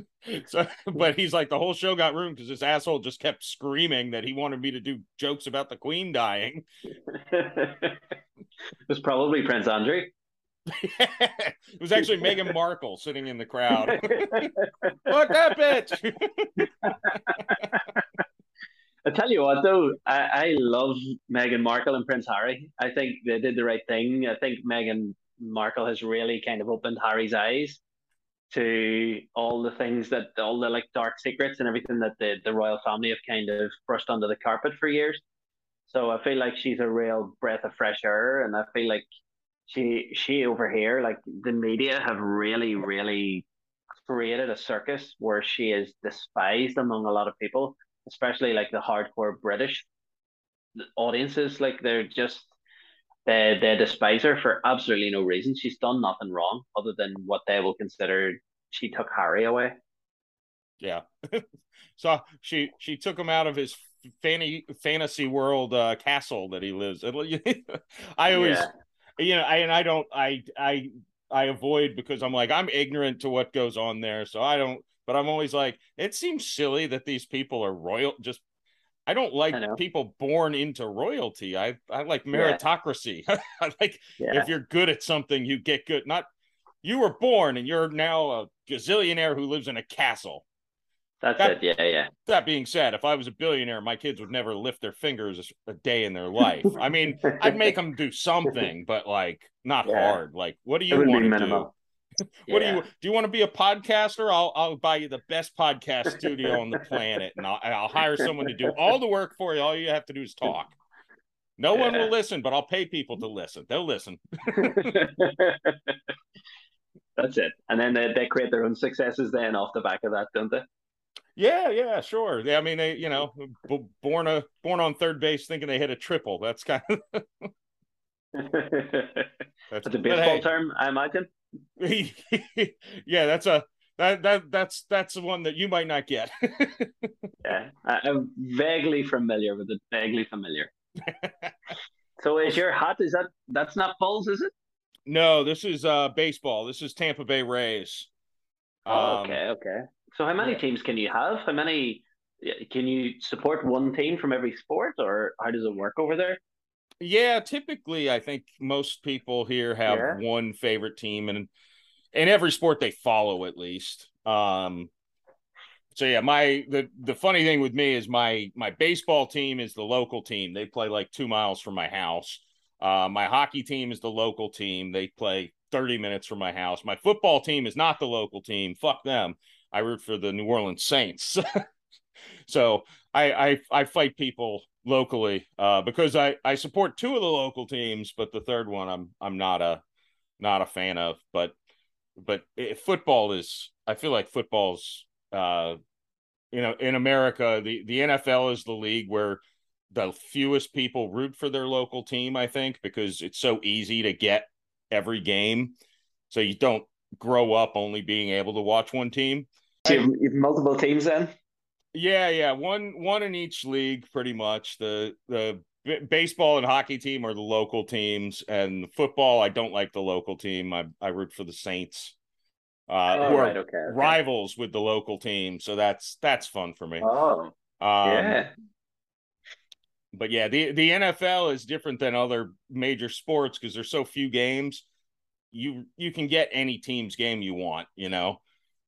so, but he's like the whole show got ruined because this asshole just kept screaming that he wanted me to do jokes about the Queen dying. it was probably Prince Andrew. it was actually Meghan Markle sitting in the crowd. Fuck that bitch. I tell you what, though, I, I love Meghan Markle and Prince Harry. I think they did the right thing. I think Meghan Markle has really kind of opened Harry's eyes to all the things that all the like dark secrets and everything that the, the royal family have kind of brushed under the carpet for years. So I feel like she's a real breath of fresh air, and I feel like she she over here, like the media have really really created a circus where she is despised among a lot of people, especially like the hardcore British audiences. Like they're just they they despise her for absolutely no reason. She's done nothing wrong other than what they will consider she took Harry away. Yeah. so she she took him out of his fanny, fantasy world uh, castle that he lives. I always yeah. you know, I and I don't I I I avoid because I'm like I'm ignorant to what goes on there, so I don't but I'm always like it seems silly that these people are royal just I don't like I people born into royalty. I I like meritocracy. Yeah. I like yeah. if you're good at something, you get good. Not you were born and you're now a gazillionaire who lives in a castle. That's that, it. Yeah, yeah. That being said, if I was a billionaire, my kids would never lift their fingers a day in their life. I mean, I'd make them do something, but like not yeah. hard. Like, what do you want to do? what yeah. do you do? You want to be a podcaster? I'll I'll buy you the best podcast studio on the planet, and I'll, I'll hire someone to do all the work for you. All you have to do is talk. No yeah. one will listen, but I'll pay people to listen. They'll listen. That's it. And then they, they create their own successes then off the back of that, don't they? Yeah, yeah, sure. Yeah, I mean, they, you know, b- born a born on third base, thinking they hit a triple. That's kind of that's, that's a baseball hey, term, I imagine. yeah, that's a that that that's that's the one that you might not get. yeah, I, am vaguely familiar with it. Vaguely familiar. so, is your hat? Is that that's not Bulls? Is it? No, this is uh baseball. This is Tampa Bay Rays. Oh, okay, um, okay. So, how many teams can you have? How many? Can you support one team from every sport, or how does it work over there? Yeah, typically I think most people here have yeah. one favorite team and in every sport they follow at least. Um so yeah, my the the funny thing with me is my my baseball team is the local team. They play like 2 miles from my house. Uh my hockey team is the local team. They play 30 minutes from my house. My football team is not the local team. Fuck them. I root for the New Orleans Saints. so I, I I fight people locally uh, because I I support two of the local teams, but the third one I'm I'm not a not a fan of. But but football is I feel like football's uh, you know in America the the NFL is the league where the fewest people root for their local team. I think because it's so easy to get every game, so you don't grow up only being able to watch one team. So multiple teams then. Yeah, yeah, one one in each league, pretty much. The the b- baseball and hockey team are the local teams, and football, I don't like the local team. I I root for the Saints, uh, oh, who are okay, okay. rivals with the local team. So that's that's fun for me. Oh, um, yeah. But yeah, the the NFL is different than other major sports because there's so few games. You you can get any team's game you want, you know.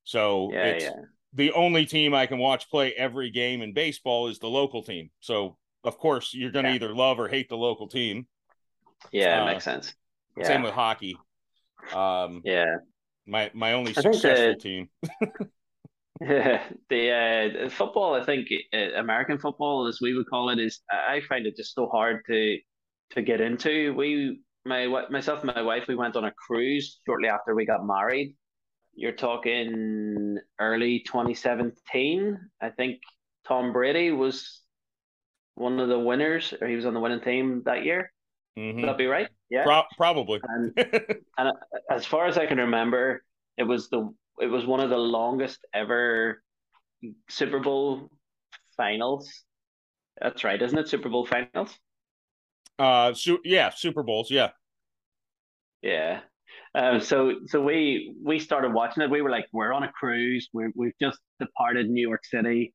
So yeah, it's, yeah the only team I can watch play every game in baseball is the local team. So of course you're going to yeah. either love or hate the local team. Yeah, uh, makes sense. Yeah. Same with hockey. Um, yeah, my my only successful the, team. yeah, the uh, football, I think uh, American football, as we would call it, is I find it just so hard to to get into. We, my myself and my wife, we went on a cruise shortly after we got married, you're talking early 2017. I think Tom Brady was one of the winners, or he was on the winning team that year. Mm-hmm. Would that be right? Yeah, Pro- probably. And, and as far as I can remember, it was the it was one of the longest ever Super Bowl finals. That's right, isn't it? Super Bowl finals. Uh, su- yeah, Super Bowls, yeah, yeah. Um, so so we we started watching it. We were like, we're on a cruise. We we've just departed New York City.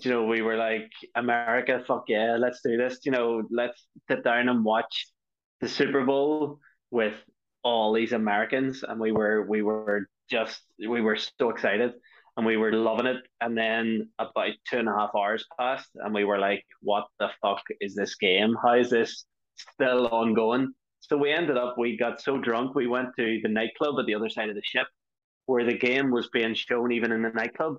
You know, we were like, America, fuck yeah, let's do this. You know, let's sit down and watch the Super Bowl with all these Americans, and we were we were just we were so excited and we were loving it. And then about two and a half hours passed, and we were like, "What the fuck is this game? How is this still ongoing?" So we ended up, we got so drunk, we went to the nightclub at the other side of the ship, where the game was being shown even in the nightclub.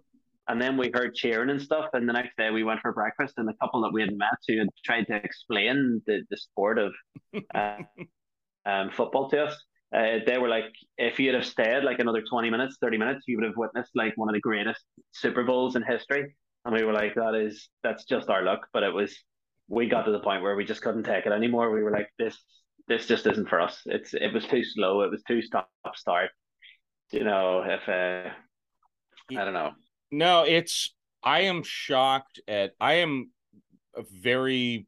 And then we heard cheering and stuff. And the next day we went for breakfast, and a couple that we had met who had tried to explain the, the sport of uh, um, football to us uh, they were like, if you'd have stayed like another 20 minutes, 30 minutes, you would have witnessed like one of the greatest Super Bowls in history. And we were like, that is, that's just our luck. But it was, we got to the point where we just couldn't take it anymore. We were like, this, this just isn't for us. It's, it was too slow. It was too stop start. You know, if, uh, I don't know. No, it's, I am shocked at, I am very,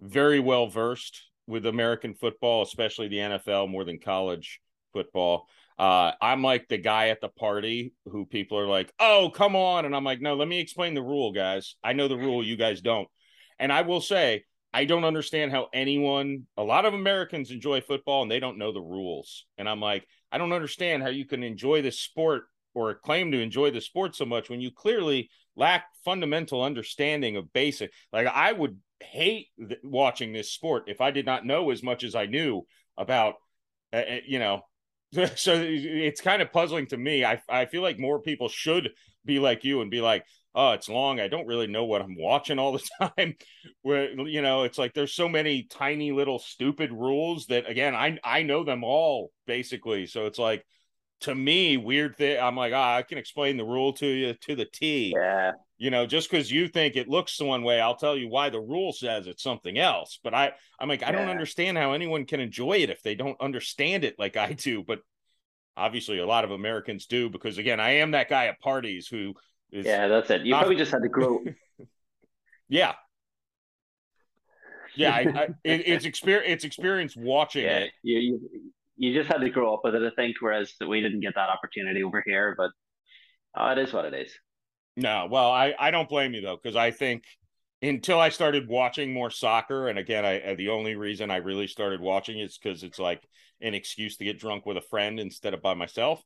very well versed with American football, especially the NFL, more than college football. Uh, I'm like the guy at the party who people are like, "Oh, come on," and I'm like, "No, let me explain the rule, guys. I know the rule, you guys don't." And I will say, I don't understand how anyone. A lot of Americans enjoy football and they don't know the rules, and I'm like, I don't understand how you can enjoy this sport or claim to enjoy the sport so much when you clearly lack fundamental understanding of basic. Like I would hate th- watching this sport if I did not know as much as I knew about, uh, uh you know. So it's kind of puzzling to me. I I feel like more people should be like you and be like, oh, it's long. I don't really know what I'm watching all the time. Where you know, it's like there's so many tiny little stupid rules that again, I I know them all basically. So it's like to me, weird thing. I'm like, ah, I can explain the rule to you to the T. Yeah you know just because you think it looks one way i'll tell you why the rule says it's something else but i i'm like i don't understand how anyone can enjoy it if they don't understand it like i do but obviously a lot of americans do because again i am that guy at parties who yeah that's it. You not... probably just had to grow yeah. Yeah I, I, it, it's experience it's experience watching yeah, it. you, you you just had to grow up with it i think whereas we didn't get that opportunity over here but oh, it is what it is. No, well, I I don't blame you though because I think until I started watching more soccer, and again, I uh, the only reason I really started watching is because it's like an excuse to get drunk with a friend instead of by myself.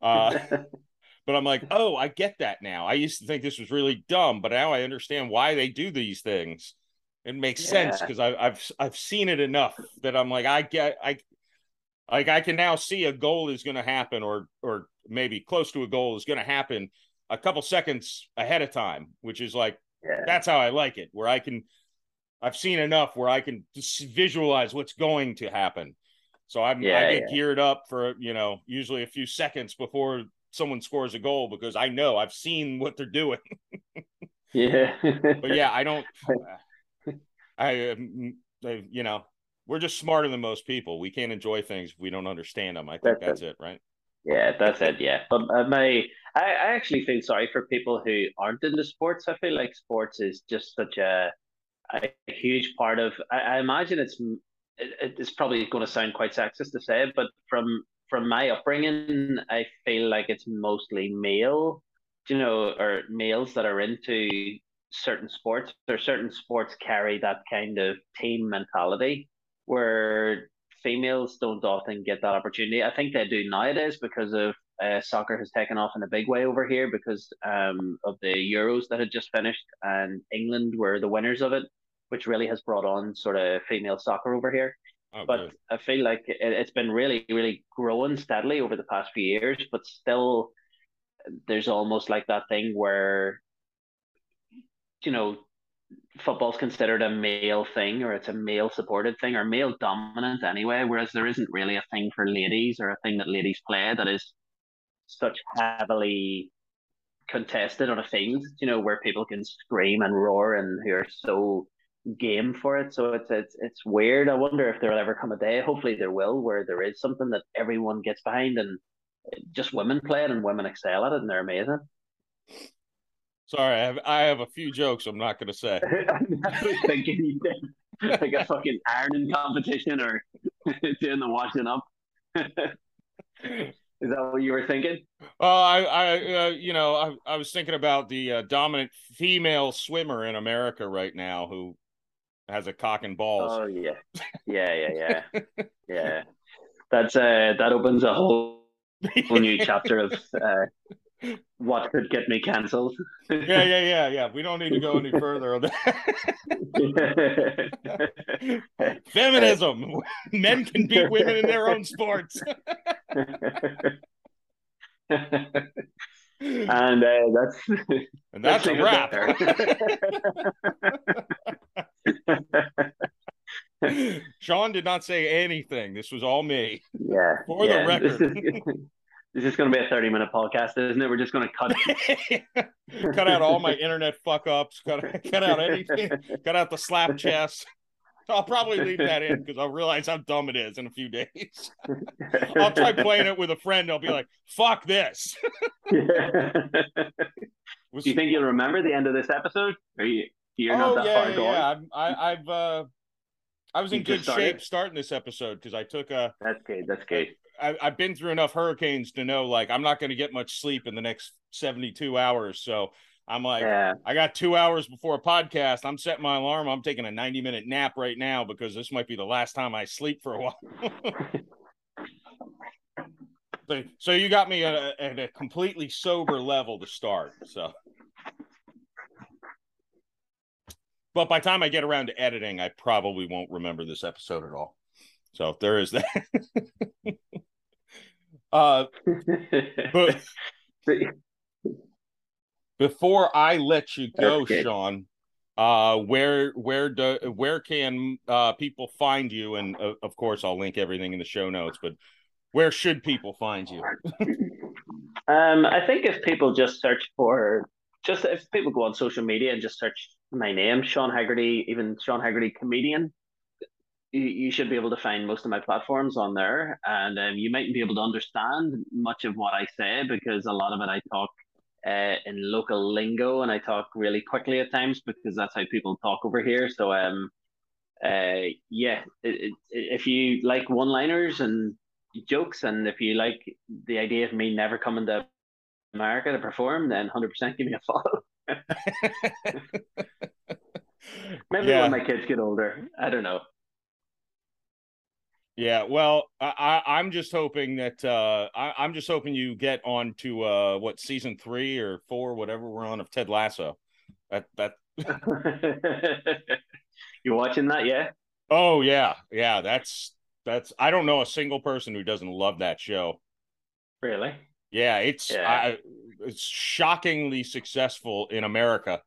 Uh, but I'm like, oh, I get that now. I used to think this was really dumb, but now I understand why they do these things. It makes yeah. sense because I've I've seen it enough that I'm like, I get I like I can now see a goal is going to happen, or or maybe close to a goal is going to happen a couple seconds ahead of time, which is like yeah. that's how I like it, where I can I've seen enough where I can just visualize what's going to happen. So I'm yeah, I get yeah. geared up for you know usually a few seconds before someone scores a goal because I know I've seen what they're doing. yeah, but yeah, I don't. I, um, you know, we're just smarter than most people. We can't enjoy things if we don't understand them. I think that's, that's it, right? Yeah, that's it. Yeah, but uh, my I, I actually feel sorry for people who aren't into sports. I feel like sports is just such a a huge part of. I, I imagine it's it, it's probably going to sound quite sexist to say, but from from my upbringing, I feel like it's mostly male, you know, or males that are into certain sports or certain sports carry that kind of team mentality where females don't often get that opportunity. I think they do nowadays because of uh, soccer has taken off in a big way over here because um, of the Euros that had just finished, and England were the winners of it, which really has brought on sort of female soccer over here. Oh, but good. I feel like it, it's been really, really growing steadily over the past few years, but still, there's almost like that thing where, you know, football's considered a male thing or it's a male supported thing or male dominant anyway, whereas there isn't really a thing for ladies or a thing that ladies play that is such heavily contested on a field, you know, where people can scream and roar and who are so game for it. So it's it's it's weird. I wonder if there'll ever come a day, hopefully there will, where there is something that everyone gets behind and just women play it and women excel at it and they're amazing. Sorry, I have, I have a few jokes I'm not going to say. Thinking you did like a fucking ironing competition or doing the washing up. Is that what you were thinking? Uh, I, I, uh, you know, I, I was thinking about the uh, dominant female swimmer in America right now who has a cock and balls. Oh yeah, yeah, yeah, yeah, yeah. That's uh, that opens a whole, whole new chapter of uh, what could get me cancelled. yeah, yeah, yeah, yeah. We don't need to go any further on that. Feminism. Men can beat women in their own sports. And uh, that's and that's a wrap. Sean did not say anything. This was all me. Yeah. For yeah. the record. This is going to be a 30 minute podcast, isn't it? We're just going to cut cut out all my internet fuck ups, cut, cut out anything, cut out the slap chest. I'll probably leave that in because I'll realize how dumb it is in a few days. I'll try playing it with a friend. I'll be like, fuck this. Do you think you'll remember the end of this episode? Are you you're oh, not that yeah, far gone? Yeah, I, I've uh I was in good started? shape starting this episode because I took a That's good. That's good. I, I've been through enough hurricanes to know like I'm not going to get much sleep in the next 72 hours. So I'm like, yeah. I got two hours before a podcast. I'm setting my alarm. I'm taking a 90 minute nap right now because this might be the last time I sleep for a while. so, so you got me at a, at a completely sober level to start. So, but by the time I get around to editing, I probably won't remember this episode at all. So if there is that. uh, but before I let you go. Sean, uh, where where do where can uh, people find you? And uh, of course, I'll link everything in the show notes. But where should people find you? Um, I think if people just search for, just if people go on social media and just search my name, Sean Hegarty, even Sean Hegarty comedian, you, you should be able to find most of my platforms on there. And um, you mightn't be able to understand much of what I say because a lot of it I talk uh, in local lingo and I talk really quickly at times because that's how people talk over here. So, um, uh, yeah, it, it, if you like one liners and jokes, and if you like the idea of me never coming to America to perform, then 100% give me a follow. Maybe Yeah. when my kids get older. I don't know. Yeah, well, I, I I'm just hoping that uh, I, I'm just hoping you get on to uh, what season three or four, whatever we're on of Ted Lasso. That that you watching that? Yeah. oh yeah yeah that's that's I don't know a single person who doesn't love that show. Really? Yeah, it's Yeah. I, it's shockingly successful in America.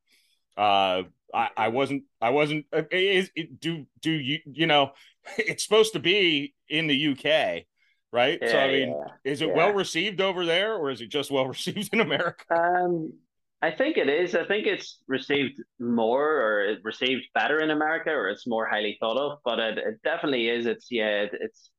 Uh, I, I wasn't I wasn't uh, is it, do do you you know it's supposed to be in the UK, right? so I mean, yeah. is it yeah. well received over there, or is it just well received in America? Um, I think it is. I think it's received more, or it received better in America, or it's more highly thought of. But it, it definitely is. It's yeah. It, it's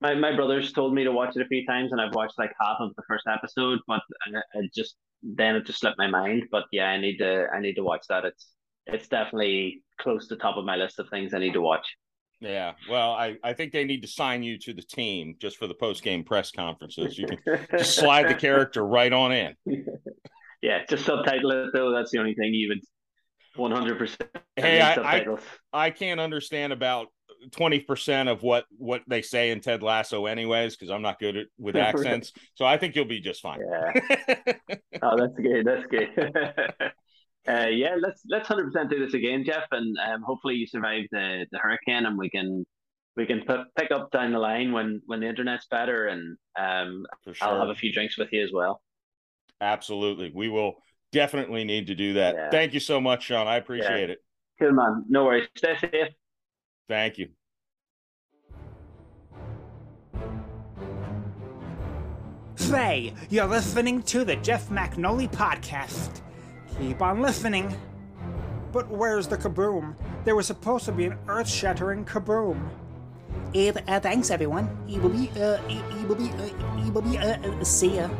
my my brothers told me to watch it a few times, and I've watched like half of the first episode, but I, I just then it just slipped my mind. But yeah, I need to I need to watch that. It's it's definitely close to top of my list of things I need to watch. Yeah, well, I I think they need to sign you to the team just for the post game press conferences. You can just slide the character right on in. Yeah, just subtitle it though. That's the only thing you would one hundred percent. Hey, I- I- I can't understand about twenty percent of what what they say in Ted Lasso, anyways, because I'm not good at with accents. so I think you'll be just fine. Yeah. Oh, that's good. That's good. Uh, yeah, let's let's hundred percent do this again, Jeff, and um, hopefully you survive the, the hurricane, and we can we can put, pick up down the line when when the internet's better, and um, sure. I'll have a few drinks with you as well. Absolutely. We will definitely need to do that. Yeah. Thank you so much, Sean. I appreciate it. Cool, man. No worries. Stay safe. Thank you. Say, you're listening to the Jeff Macolino podcast. Keep on listening. But where's the kaboom? There was supposed to be an earth shattering kaboom. Uh, uh, thanks, everyone. You will be, uh, you you will be, uh, you will be, uh, uh, see ya.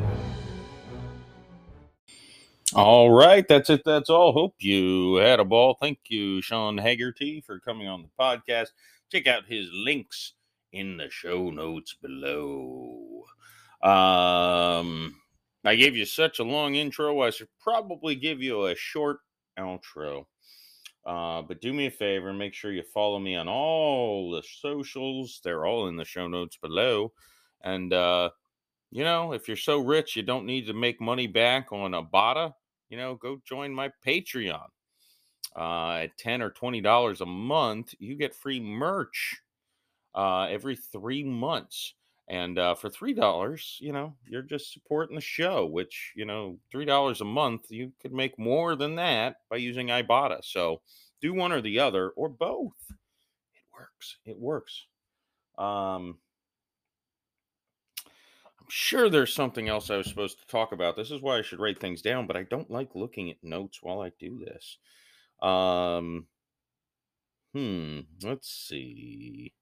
All right. That's it. That's all. Hope you had a ball. Thank you, Sean Hegarty, for coming on the podcast. Check out his links in the show notes below. Um, I gave you such a long intro, I should probably give you a short outro. Uh, but do me a favor, make sure you follow me on all the socials. They're all in the show notes below. And, uh, you know, if you're so rich you don't need to make money back on Ibotta, you know, go join my Patreon. Uh, at 10 or $20 a month, you get free merch uh, every three months. And uh, for three dollars, you know, you're just supporting the show. Which you know, three dollars a month, you could make more than that by using Ibotta. So do one or the other, or both. It works. It works. Um, I'm sure there's something else I was supposed to talk about. This is why I should write things down, but I don't like looking at notes while I do this. Um, hmm. Let's see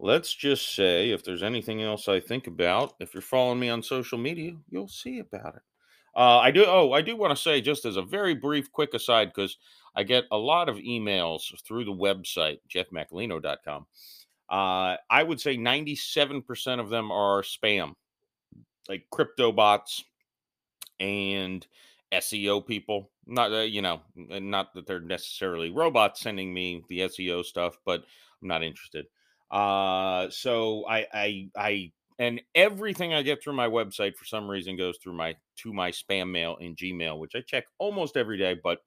let's just say if there's anything else I think about, if you're following me on social media, you'll see about it. Uh, I do. Oh, I do want to say just as a very brief, quick aside, because I get a lot of emails through the website jeffmacolino.com. Uh, I would say 97% of them are spam, like crypto bots and SEO people. Not uh, you know, not that they're necessarily robots sending me the SEO stuff, but I'm not interested. Uh, so I, I, I, and everything I get through my website for some reason goes through my to my spam mail in Gmail, which I check almost every day. But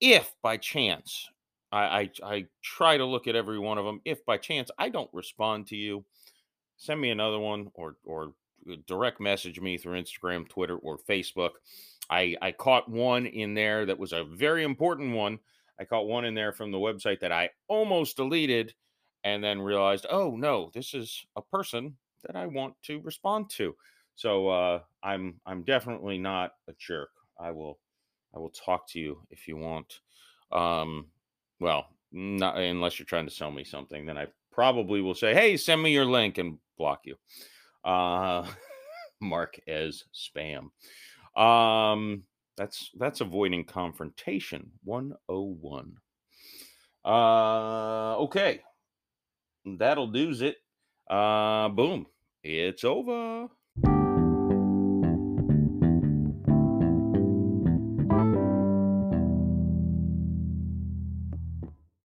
if by chance I, I, I try to look at every one of them, if by chance I don't respond to you, send me another one or or uh, direct message me through Instagram, Twitter, or Facebook. I, I caught one in there that was a very important one. I caught one in there from the website that I almost deleted and then realized, oh no, this is a person that I want to respond to. So uh, I'm I'm definitely not a jerk. I will I will talk to you if you want. Um, well, not unless you're trying to sell me something, then I probably will say, hey, send me your link and block you. Uh, mark as spam. Um, that's that's avoiding confrontation 101. Uh, okay that'll do's it. Uh, boom. It's over.